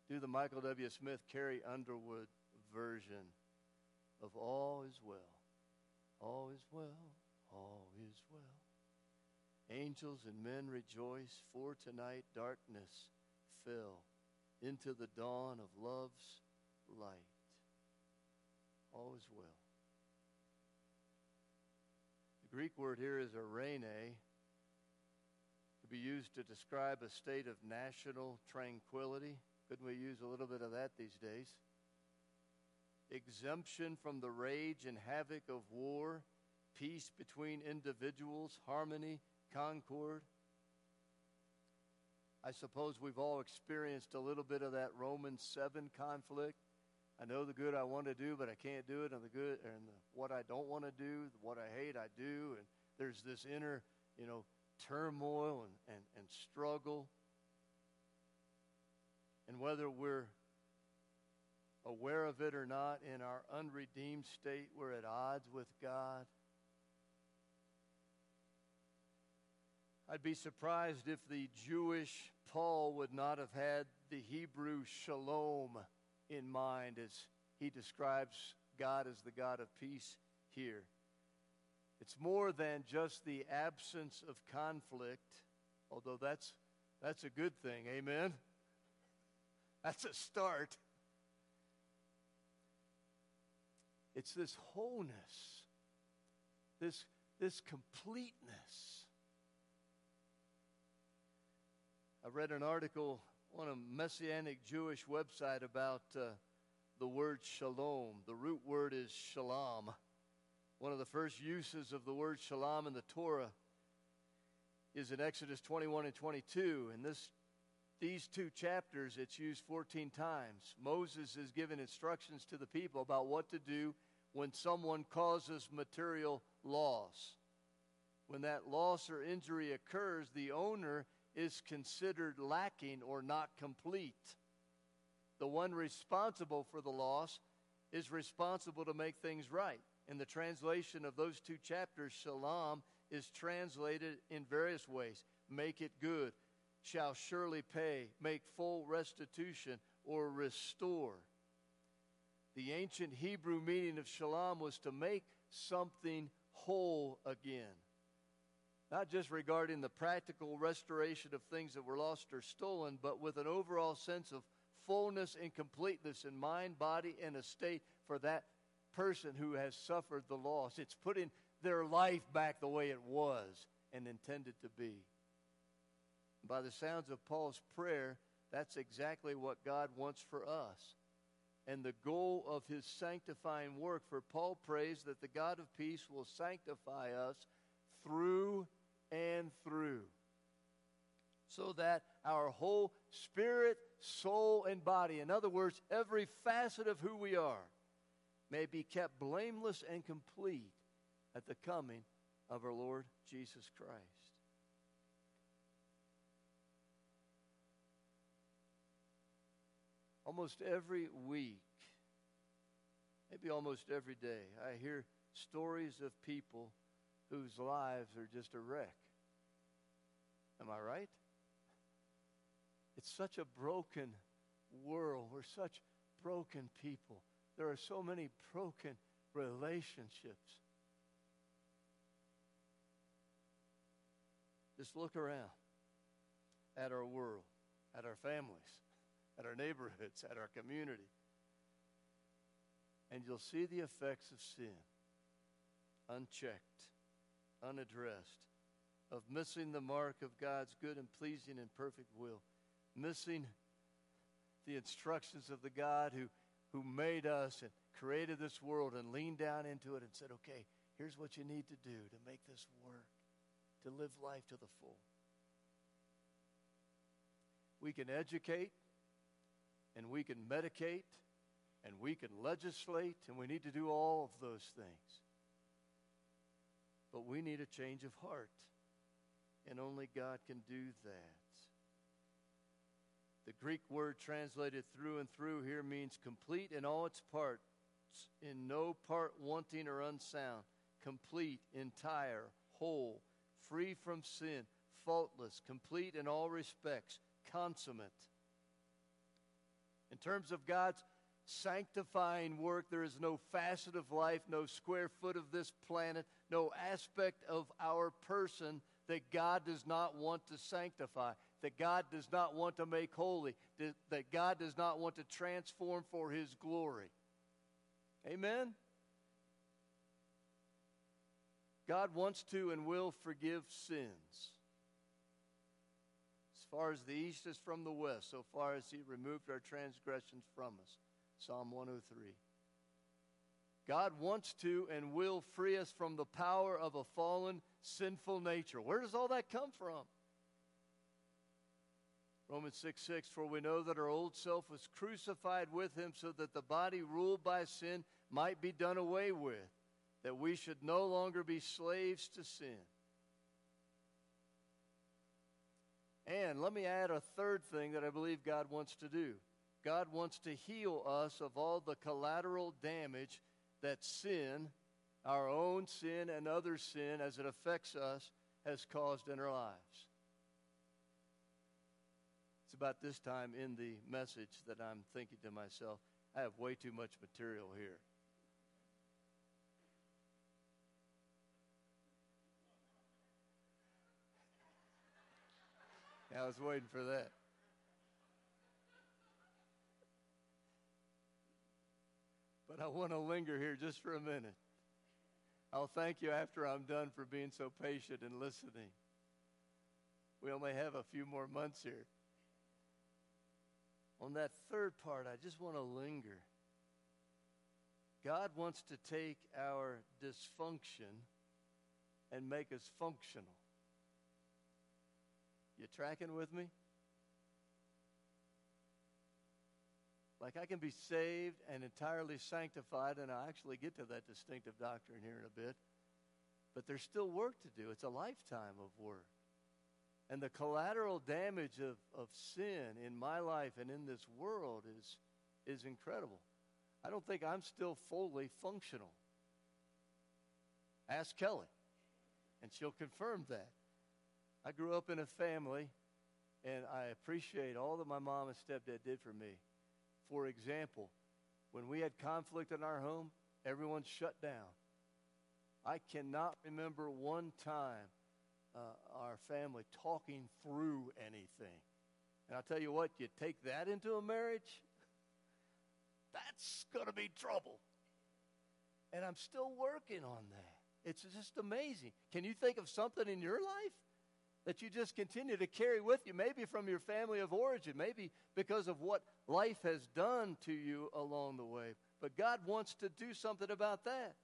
Do the Michael W. Smith, Carrie Underwood version of All is Well. All is well, all is well. Angels and men rejoice, for tonight darkness fell into the dawn of love's light. All is well. The Greek word here is eirene, to be used to describe a state of national tranquility. Couldn't we use a little bit of that these days? exemption from the rage and havoc of war, peace between individuals, harmony, concord. I suppose we've all experienced a little bit of that Romans 7 conflict. I know the good I want to do, but I can't do it, and the good and the, what I don't want to do, what I hate, I do, and there's this inner, you know, turmoil and, and, and struggle. And whether we're aware of it or not, in our unredeemed state, we're at odds with God. I'd be surprised if the Jewish Paul would not have had the Hebrew shalom in mind as he describes God as the God of peace here. It's more than just the absence of conflict, although that's, that's a good thing. Amen? That's a start. It's this wholeness, this, this completeness. I read an article on a Messianic Jewish website about uh, the word shalom. The root word is shalom. One of the first uses of the word shalom in the Torah is in Exodus 21 and 22. In this, these two chapters, it's used 14 times. Moses is giving instructions to the people about what to do when someone causes material loss. When that loss or injury occurs, the owner is considered lacking or not complete. The one responsible for the loss is responsible to make things right. In the translation of those two chapters, shalom is translated in various ways make it good, shall surely pay, make full restitution, or restore. The ancient Hebrew meaning of shalom was to make something whole again not just regarding the practical restoration of things that were lost or stolen, but with an overall sense of fullness and completeness in mind, body, and estate for that person who has suffered the loss. It's putting their life back the way it was and intended to be. By the sounds of Paul's prayer, that's exactly what God wants for us. And the goal of his sanctifying work, for Paul prays that the God of peace will sanctify us through and through, so that our whole spirit, soul, and body, in other words, every facet of who we are, may be kept blameless and complete at the coming of our Lord Jesus Christ. Almost every week, maybe almost every day, I hear stories of people whose lives are just a wreck. Am I right? It's such a broken world. We're such broken people. There are so many broken relationships. Just look around at our world, at our families, at our neighborhoods, at our community, and you'll see the effects of sin unchecked unaddressed, of missing the mark of God's good and pleasing and perfect will, missing the instructions of the God who, who made us and created this world and leaned down into it and said, okay, here's what you need to do to make this work, to live life to the full. We can educate and we can medicate and we can legislate, and we need to do all of those things. But we need a change of heart. And only God can do that. The Greek word translated through and through here means complete in all its parts, in no part wanting or unsound, complete, entire, whole, free from sin, faultless, complete in all respects, consummate. In terms of God's sanctifying work. There is no facet of life, no square foot of this planet, no aspect of our person that God does not want to sanctify, that God does not want to make holy, that God does not want to transform for His glory. Amen? God wants to and will forgive sins. As far as the east is from the west, so far as He removed our transgressions from us. Psalm 103. God wants to and will free us from the power of a fallen, sinful nature. Where does all that come from? Romans 6 6, for we know that our old self was crucified with him so that the body ruled by sin might be done away with, that we should no longer be slaves to sin. And let me add a third thing that I believe God wants to do. God wants to heal us of all the collateral damage that sin, our own sin and other sin as it affects us, has caused in our lives. It's about this time in the message that I'm thinking to myself, I have way too much material here. I was waiting for that. But I want to linger here just for a minute. I'll thank you after I'm done for being so patient and listening. We only have a few more months here. On that third part, I just want to linger. God wants to take our dysfunction and make us functional. You tracking with me? Like I can be saved and entirely sanctified, and I'll actually get to that distinctive doctrine here in a bit. But there's still work to do. It's a lifetime of work. And the collateral damage of, of sin in my life and in this world is, is incredible. I don't think I'm still fully functional. Ask Kelly, and she'll confirm that. I grew up in a family, and I appreciate all that my mom and stepdad did for me. For example, when we had conflict in our home, everyone shut down. I cannot remember one time uh, our family talking through anything. And I'll tell you what, you take that into a marriage, that's going to be trouble. And I'm still working on that. It's just amazing. Can you think of something in your life that you just continue to carry with you, maybe from your family of origin, maybe because of what life has done to you along the way? But God wants to do something about that.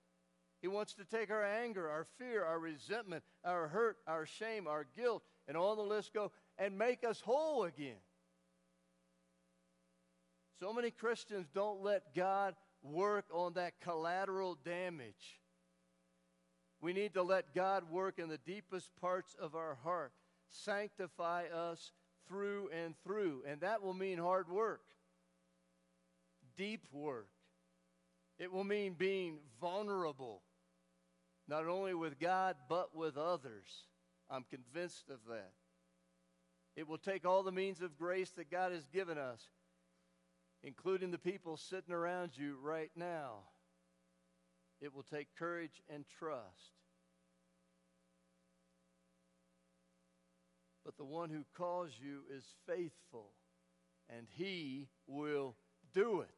He wants to take our anger, our fear, our resentment, our hurt, our shame, our guilt, and all the list go, and make us whole again. So many Christians don't let God work on that collateral damage. We need to let God work in the deepest parts of our heart, sanctify us through and through. And that will mean hard work, deep work. It will mean being vulnerable, not only with God, but with others. I'm convinced of that. It will take all the means of grace that God has given us, including the people sitting around you right now. It will take courage and trust. But the one who calls you is faithful, and he will do it.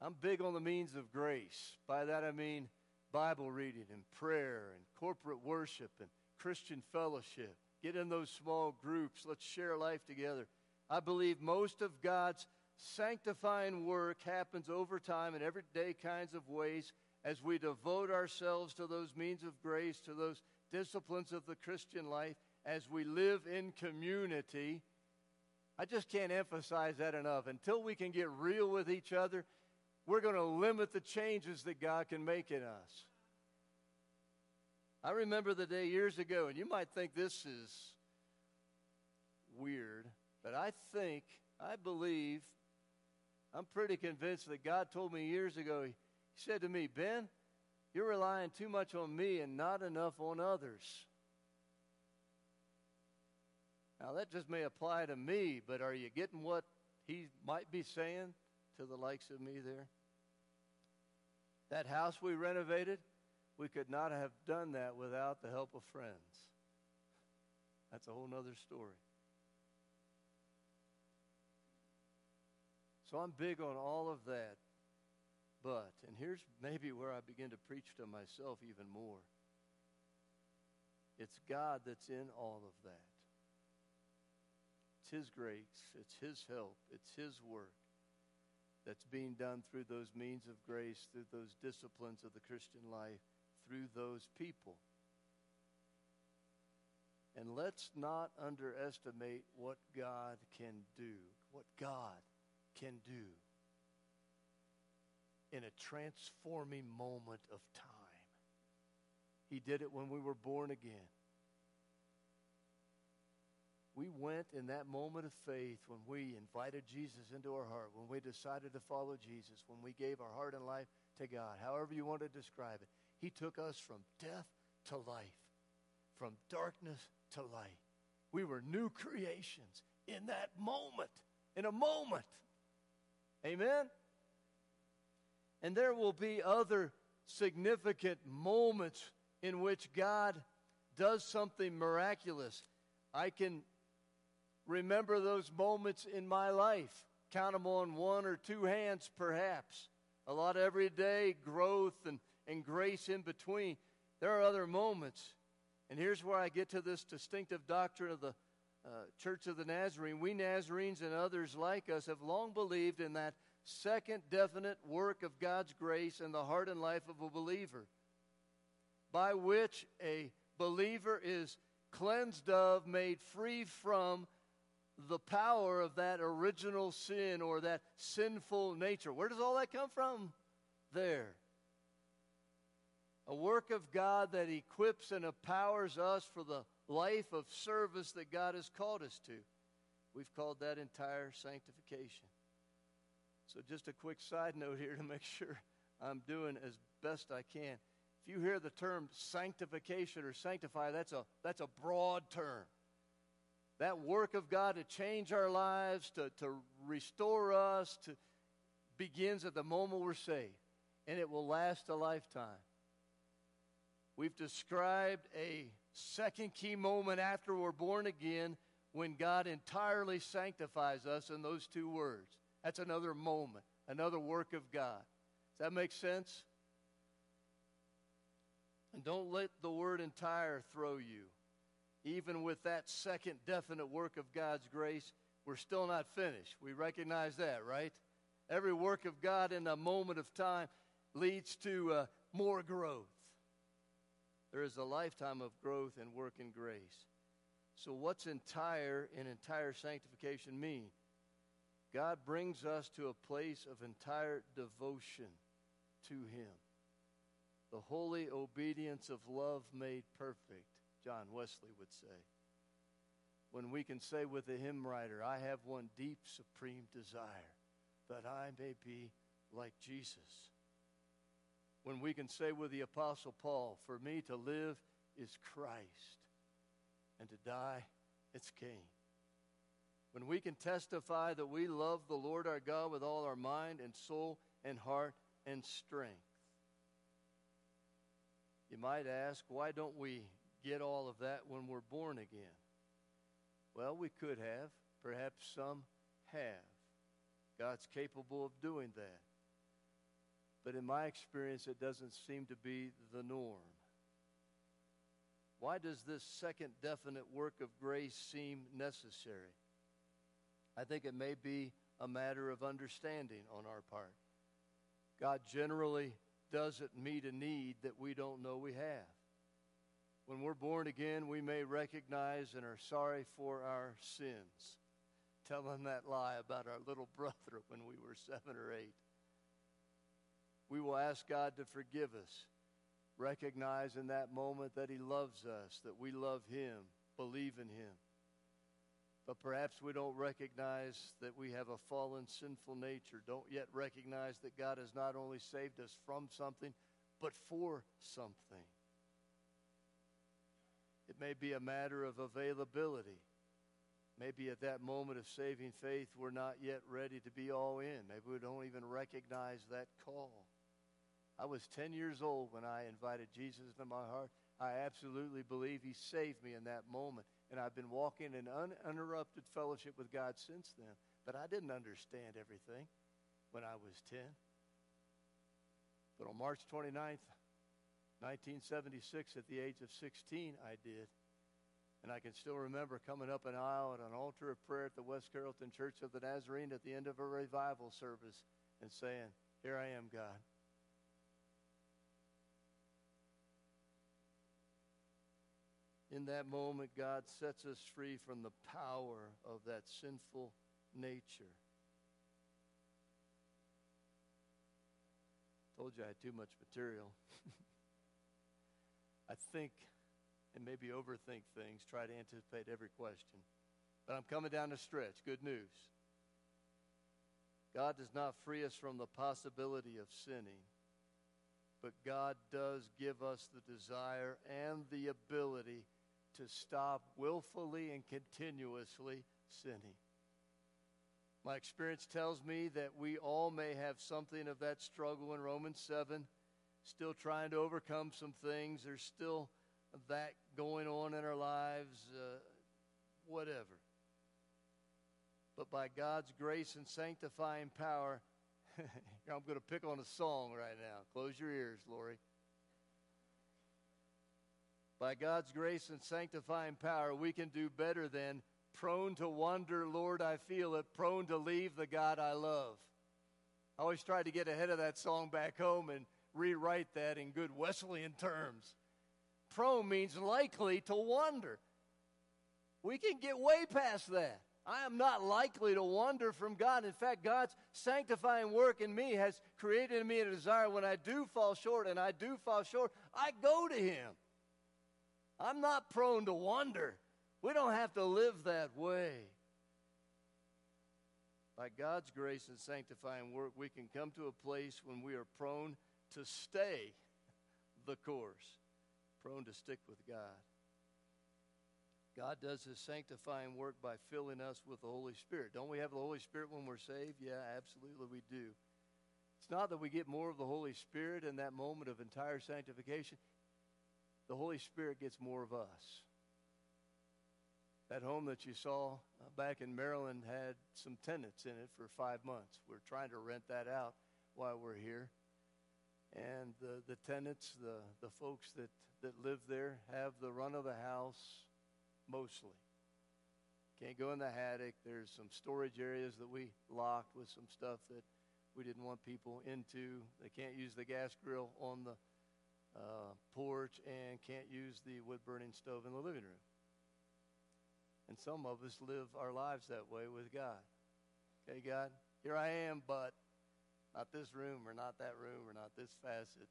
I'm big on the means of grace. By that I mean Bible reading and prayer and corporate worship and Christian fellowship. Get in those small groups. Let's share life together. I believe most of God's sanctifying work happens over time in everyday kinds of ways as we devote ourselves to those means of grace, to those disciplines of the Christian life, as we live in community. I just can't emphasize that enough. Until we can get real with each other, we're going to limit the changes that God can make in us. I remember the day years ago, and you might think this is weird, but I think, I believe, I'm pretty convinced that God told me years ago, He said to me, Ben, you're relying too much on me and not enough on others. Now, that just may apply to me, but are you getting what He might be saying to the likes of me there? That house we renovated, we could not have done that without the help of friends. That's a whole other story. So I'm big on all of that. But, and here's maybe where I begin to preach to myself even more it's God that's in all of that. It's His grace, it's His help, it's His work that's being done through those means of grace, through those disciplines of the Christian life, through those people. And let's not underestimate what God can do, what God can do in a transforming moment of time. He did it when we were born again. We went in that moment of faith when we invited Jesus into our heart, when we decided to follow Jesus, when we gave our heart and life to God, however you want to describe it. He took us from death to life, from darkness to light. We were new creations in that moment, in a moment. Amen? And there will be other significant moments in which God does something miraculous. I can remember those moments in my life. Count them on one or two hands, perhaps. A lot of everyday growth and, and grace in between. There are other moments. And here's where I get to this distinctive doctrine of the uh, Church of the Nazarene. We Nazarenes and others like us have long believed in that second definite work of God's grace in the heart and life of a believer, by which a believer is cleansed of, made free from the power of that original sin or that sinful nature. Where does all that come from? There. A work of God that equips and empowers us for the life of service that God has called us to. We've called that entire sanctification. So, just a quick side note here to make sure I'm doing as best I can. If you hear the term sanctification or sanctify, that's a, that's a broad term. That work of God to change our lives, to, to restore us, to, begins at the moment we're saved, and it will last a lifetime. We've described a second key moment after we're born again when God entirely sanctifies us in those two words. That's another moment, another work of God. Does that make sense? And don't let the word entire throw you. Even with that second definite work of God's grace, we're still not finished. We recognize that, right? Every work of God in a moment of time leads to uh, more growth. There is a lifetime of growth and work and grace. So, what's entire and entire sanctification mean? God brings us to a place of entire devotion to Him. The holy obedience of love made perfect, John Wesley would say. When we can say with the hymn writer, I have one deep, supreme desire that I may be like Jesus. When we can say with the Apostle Paul, For me to live is Christ, and to die, it's gain. When we can testify that we love the Lord our God with all our mind and soul and heart and strength. You might ask, why don't we get all of that when we're born again? Well, we could have. Perhaps some have. God's capable of doing that. But in my experience, it doesn't seem to be the norm. Why does this second definite work of grace seem necessary? I think it may be a matter of understanding on our part. God generally doesn't meet a need that we don't know we have. When we're born again, we may recognize and are sorry for our sins. Telling that lie about our little brother when we were seven or eight. We will ask God to forgive us. Recognize in that moment that He loves us, that we love Him, believe in Him. But perhaps we don't recognize that we have a fallen, sinful nature, don't yet recognize that God has not only saved us from something, but for something. It may be a matter of availability. Maybe at that moment of saving faith, we're not yet ready to be all in. Maybe we don't even recognize that call. I was 10 years old when I invited Jesus into my heart. I absolutely believe He saved me in that moment. And I've been walking in uninterrupted fellowship with God since then. But I didn't understand everything when I was 10. But on March 29th, 1976, at the age of 16, I did. And I can still remember coming up an aisle at an altar of prayer at the West Carrollton Church of the Nazarene at the end of a revival service and saying, Here I am, God. In that moment, God sets us free from the power of that sinful nature. Told you I had too much material. I think and maybe overthink things, try to anticipate every question. But I'm coming down the stretch. Good news. God does not free us from the possibility of sinning. but God does give us the desire and the ability to stop willfully and continuously sinning. My experience tells me that we all may have something of that struggle in Romans 7, still trying to overcome some things. There's still that going on in our lives, uh, whatever. But by God's grace and sanctifying power, I'm going to pick on a song right now. Close your ears, Lori. By God's grace and sanctifying power, we can do better than prone to wander, Lord, I feel it, prone to leave the God I love. I always try to get ahead of that song back home and rewrite that in good Wesleyan terms. Prone means likely to wander. We can get way past that. I am not likely to wander from God. In fact, God's sanctifying work in me has created in me a desire when I do fall short, and I do fall short, I go to Him. I'm not prone to wander. We don't have to live that way. By God's grace and sanctifying work, we can come to a place when we are prone to stay the course, prone to stick with God. God does his sanctifying work by filling us with the Holy Spirit. Don't we have the Holy Spirit when we're saved? Yeah, absolutely we do. It's not that we get more of the Holy Spirit in that moment of entire sanctification. The Holy Spirit gets more of us. That home that you saw uh, back in Maryland had some tenants in it for five months. We're trying to rent that out while we're here. And the, the tenants, the, the folks that, that live there, have the run of the house mostly. Can't go in the attic. There's some storage areas that we locked with some stuff that we didn't want people into. They can't use the gas grill on the uh, porch and can't use the wood burning stove in the living room. And some of us live our lives that way with God. Okay, God, here I am, but not this room or not that room or not this facet.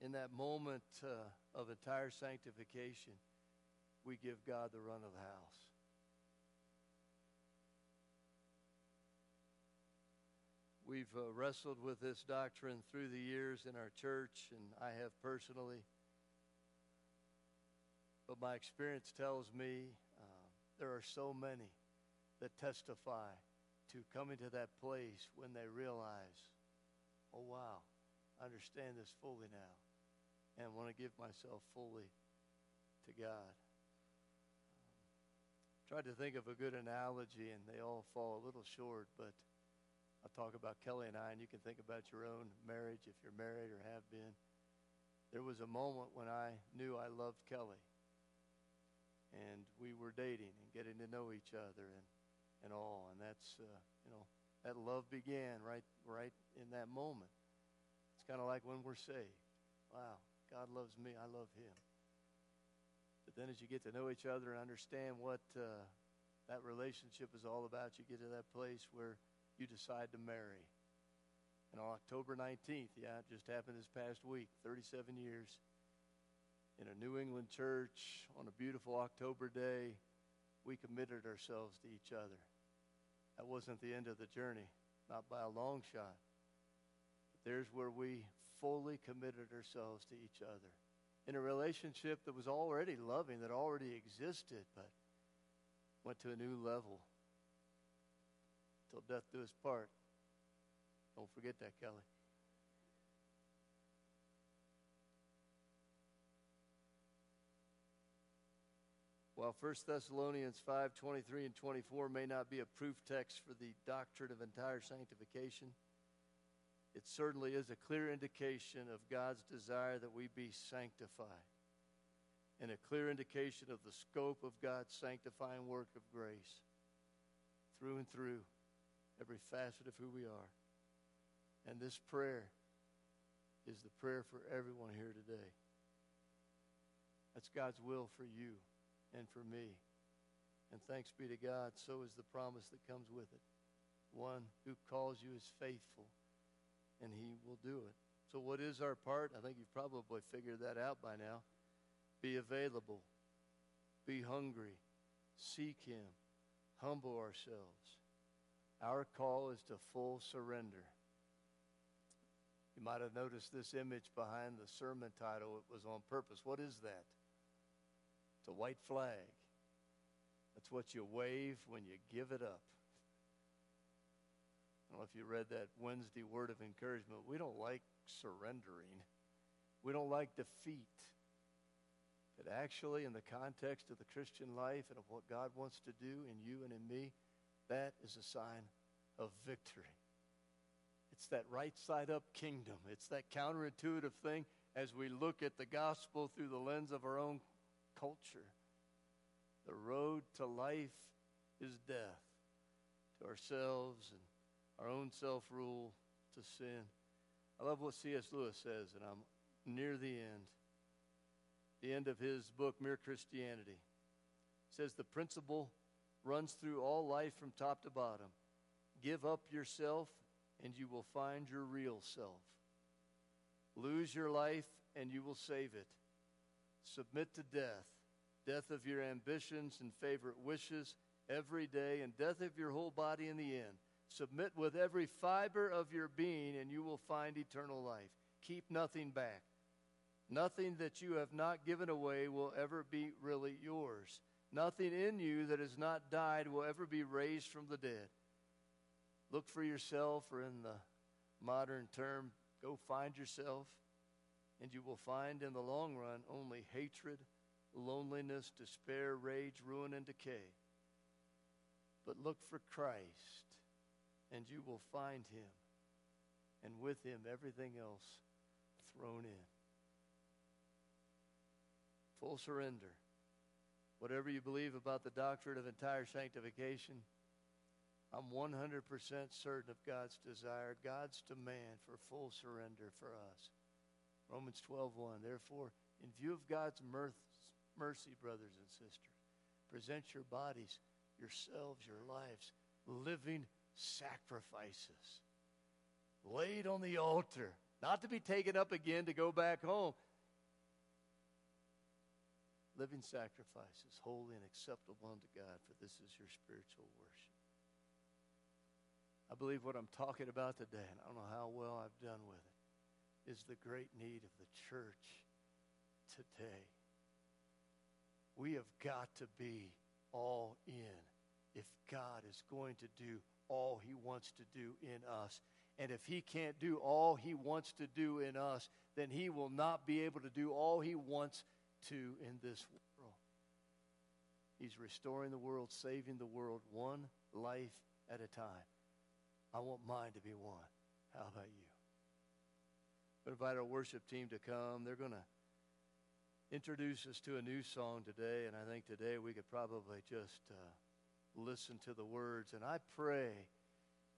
in that moment uh, of entire sanctification, we give God the run of the house. We've uh, wrestled with this doctrine through the years in our church, and I have personally. But my experience tells me uh, there are so many that testify to coming to that place when they realize, oh, wow, I understand this fully now and want to give myself fully to God. Um, tried to think of a good analogy, and they all fall a little short, but I'll talk about Kelly and I, and you can think about your own marriage if you're married or have been. There was a moment when I knew I loved Kelly, and we were dating and getting to know each other and, and all, and that's, uh, you know, that love began right, right in that moment. It's kind of like when we're saved. Wow, God loves me, I love him. But then as you get to know each other and understand what uh, that relationship is all about, you get to that place where you decide to marry. And on October 19th, yeah, it just happened this past week, 37 years, in a New England church on a beautiful October day, we committed ourselves to each other. That wasn't the end of the journey, not by a long shot. But there's where we fully committed ourselves to each other in a relationship that was already loving, that already existed, but went to a new level till death do us part. Don't forget that, Kelly. While 1 Thessalonians 5 23 and 24 may not be a proof text for the doctrine of entire sanctification, it certainly is a clear indication of God's desire that we be sanctified and a clear indication of the scope of God's sanctifying work of grace through and through every facet of who we are. And this prayer is the prayer for everyone here today. That's God's will for you and for me. And thanks be to God, so is the promise that comes with it. One who calls you is faithful and He will do it. So, what is our part? I think you've probably figured that out by now. Be available, be hungry, seek Him, humble ourselves, Our call is to full surrender. You might have noticed this image behind the sermon title. It was on purpose. What is that? It's a white flag. That's what you wave when you give it up. I don't know if you read that Wednesday word of encouragement. We don't like surrendering, we don't like defeat. But actually, in the context of the Christian life and of what God wants to do in you and in me, that is a sign of victory. It's that right side up kingdom. It's that counterintuitive thing as we look at the gospel through the lens of our own culture. The road to life is death to ourselves and our own self rule to sin. I love what C.S. Lewis says, and I'm near the end. The end of his book, Mere Christianity. He says the principle runs through all life from top to bottom. Give up yourself, and you will find your real self. Lose your life, and you will save it. Submit to death, death of your ambitions and favorite wishes every day, and death of your whole body in the end. Submit with every fiber of your being, and you will find eternal life. Keep nothing back. Nothing that you have not given away will ever be really yours. Nothing in you that has not died will ever be raised from the dead. Look for yourself, or in the modern term, go find yourself, and you will find in the long run only hatred, loneliness, despair, rage, ruin, and decay. But look for Christ and you will find him, and with him everything else thrown in. Full surrender. Whatever you believe about the doctrine of entire sanctification, I'm 100% certain of God's desire, God's demand for full surrender for us. Romans 12:1. Therefore, in view of God's mercy, brothers and sisters, present your bodies, yourselves, your lives, living sacrifices laid on the altar, not to be taken up again to go back home. Living sacrifices, holy and acceptable unto God, for this is your spiritual worship. I believe what I'm talking about today, and I don't know how well I've done with it, is the great need of the church today. We have got to be all in if God is going to do all he wants to do in us. And if he can't do all he wants to do in us, then he will not be able to do all he wants to in this world. He's restoring the world, saving the world one life at a time. I want mine to be one. How about you? We invite our worship team to come. They're going to introduce us to a new song today, and I think today we could probably just. Uh, listen to the words. And I pray,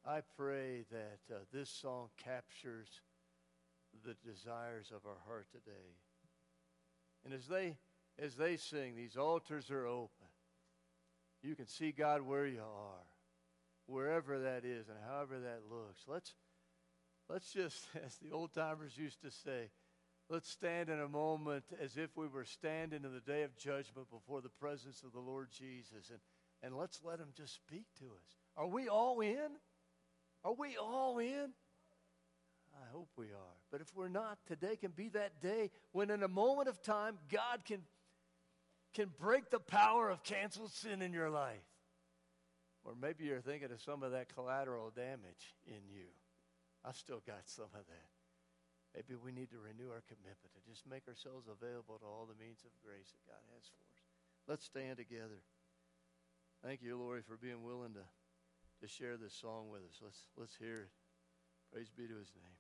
I pray that uh, this song captures the desires of our heart today. And as they as they sing, these altars are open. You can see God where you are, wherever that is, and however that looks. Let's let's just, as the old timers used to say, let's stand in a moment as if we were standing in the day of judgment before the presence of the Lord Jesus. And and let's let Him just speak to us. Are we all in? Are we all in? I hope we are. But if we're not, today can be that day when, in a moment of time, God can, can break the power of canceled sin in your life. Or maybe you're thinking of some of that collateral damage in you. I've still got some of that. Maybe we need to renew our commitment to just make ourselves available to all the means of grace that God has for us. Let's stand together. Thank you, Lori, for being willing to, to share this song with us. Let's, let's hear it. Praise be to his name.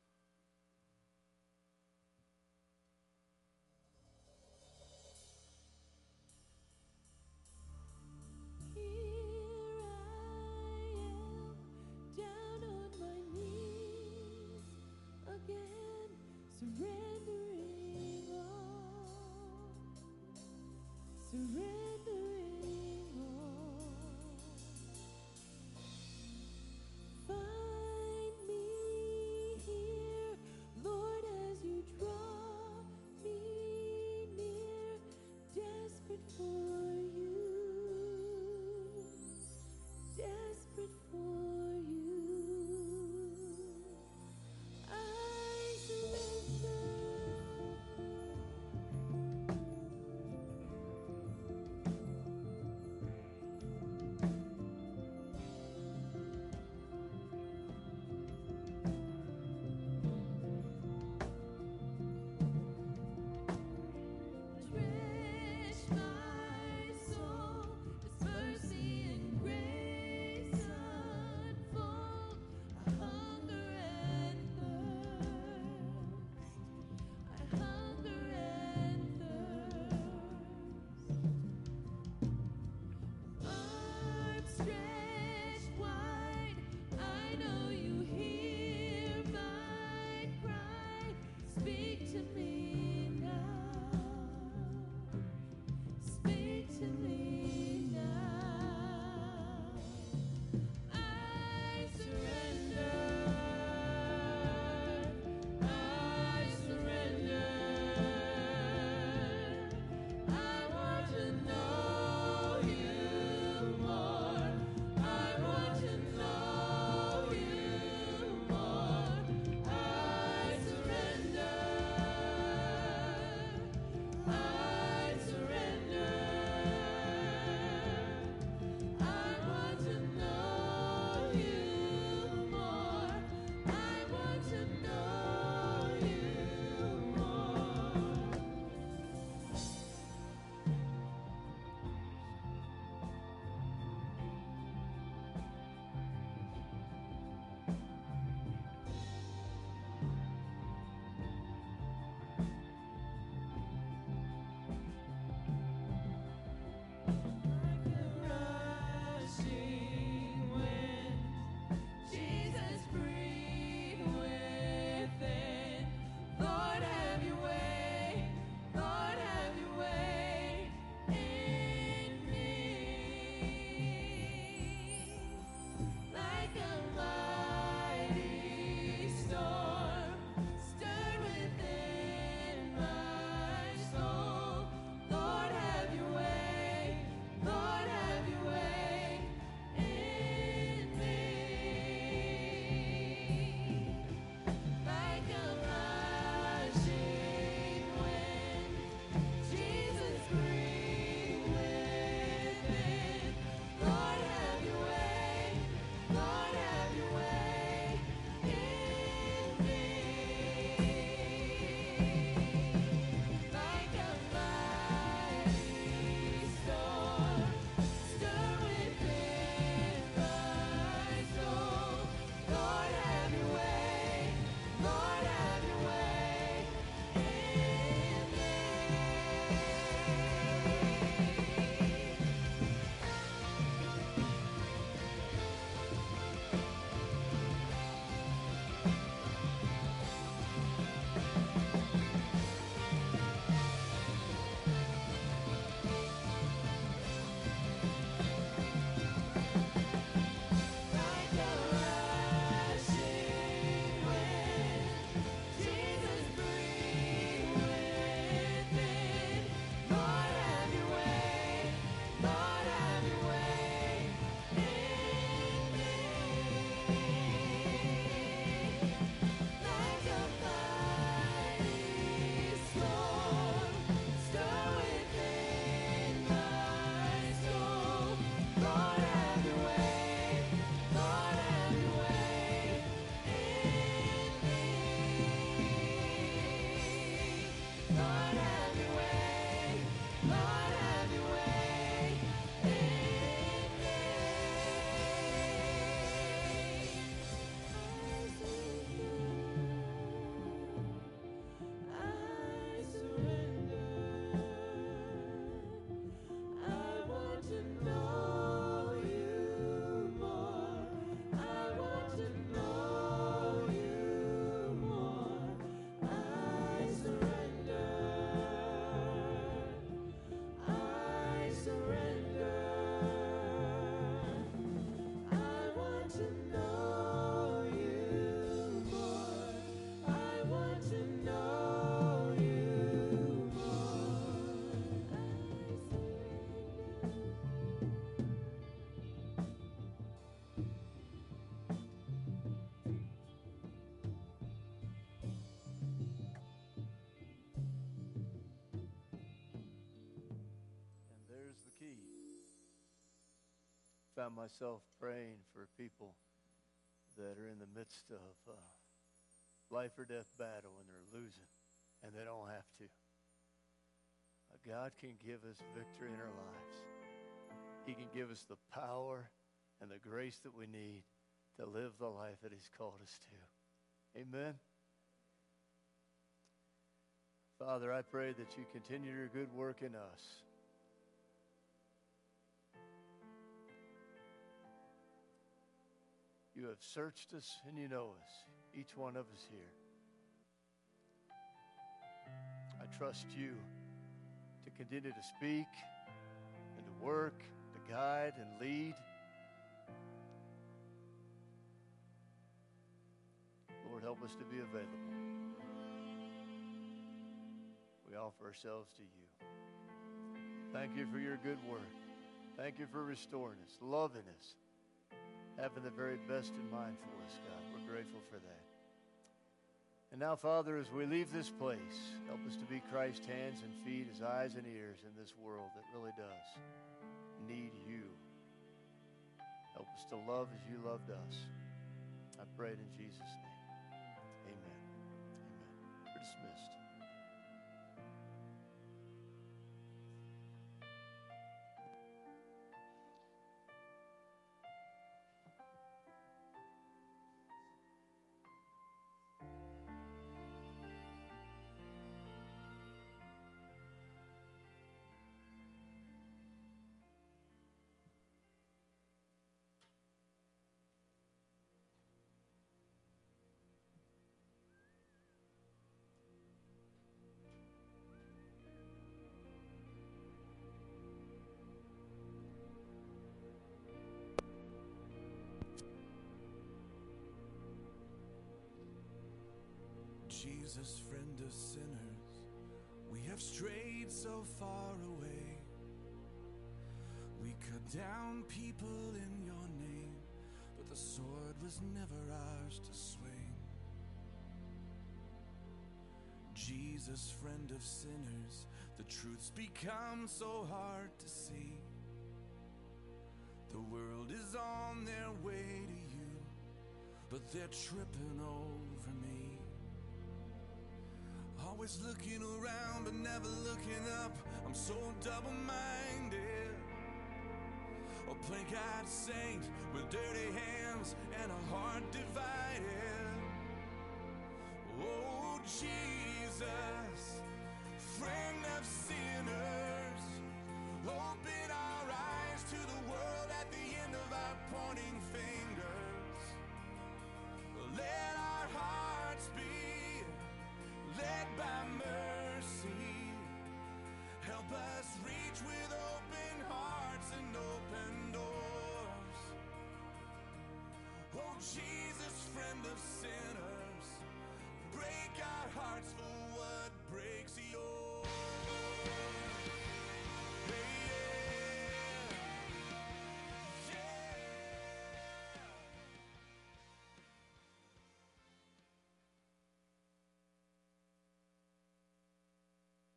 Found myself praying for people that are in the midst of uh, life or death battle and they're losing and they don't have to. Uh, God can give us victory in our lives. He can give us the power and the grace that we need to live the life that He's called us to. Amen. Father, I pray that you continue your good work in us. Have searched us and you know us, each one of us here. I trust you to continue to speak and to work, to guide and lead. Lord, help us to be available. We offer ourselves to you. Thank you for your good work. Thank you for restoring us, loving us, having the very best in mind for us, God. We're grateful for that. And now, Father, as we leave this place, help us to be Christ's hands and feet, his eyes and ears in this world that really does need you. Help us to love as you loved us. I pray it in Jesus' name. Amen. Amen. We're dismissed. Jesus, friend of sinners, we have strayed so far away. We cut down people in your name, but the sword was never ours to swing. Jesus, friend of sinners, the truth's become so hard to see. The world is on their way to you, but they're tripping over. Always looking around but never looking up. I'm so double minded. a play God saint with dirty hands and a heart divided. Oh, Jesus, friend of sin.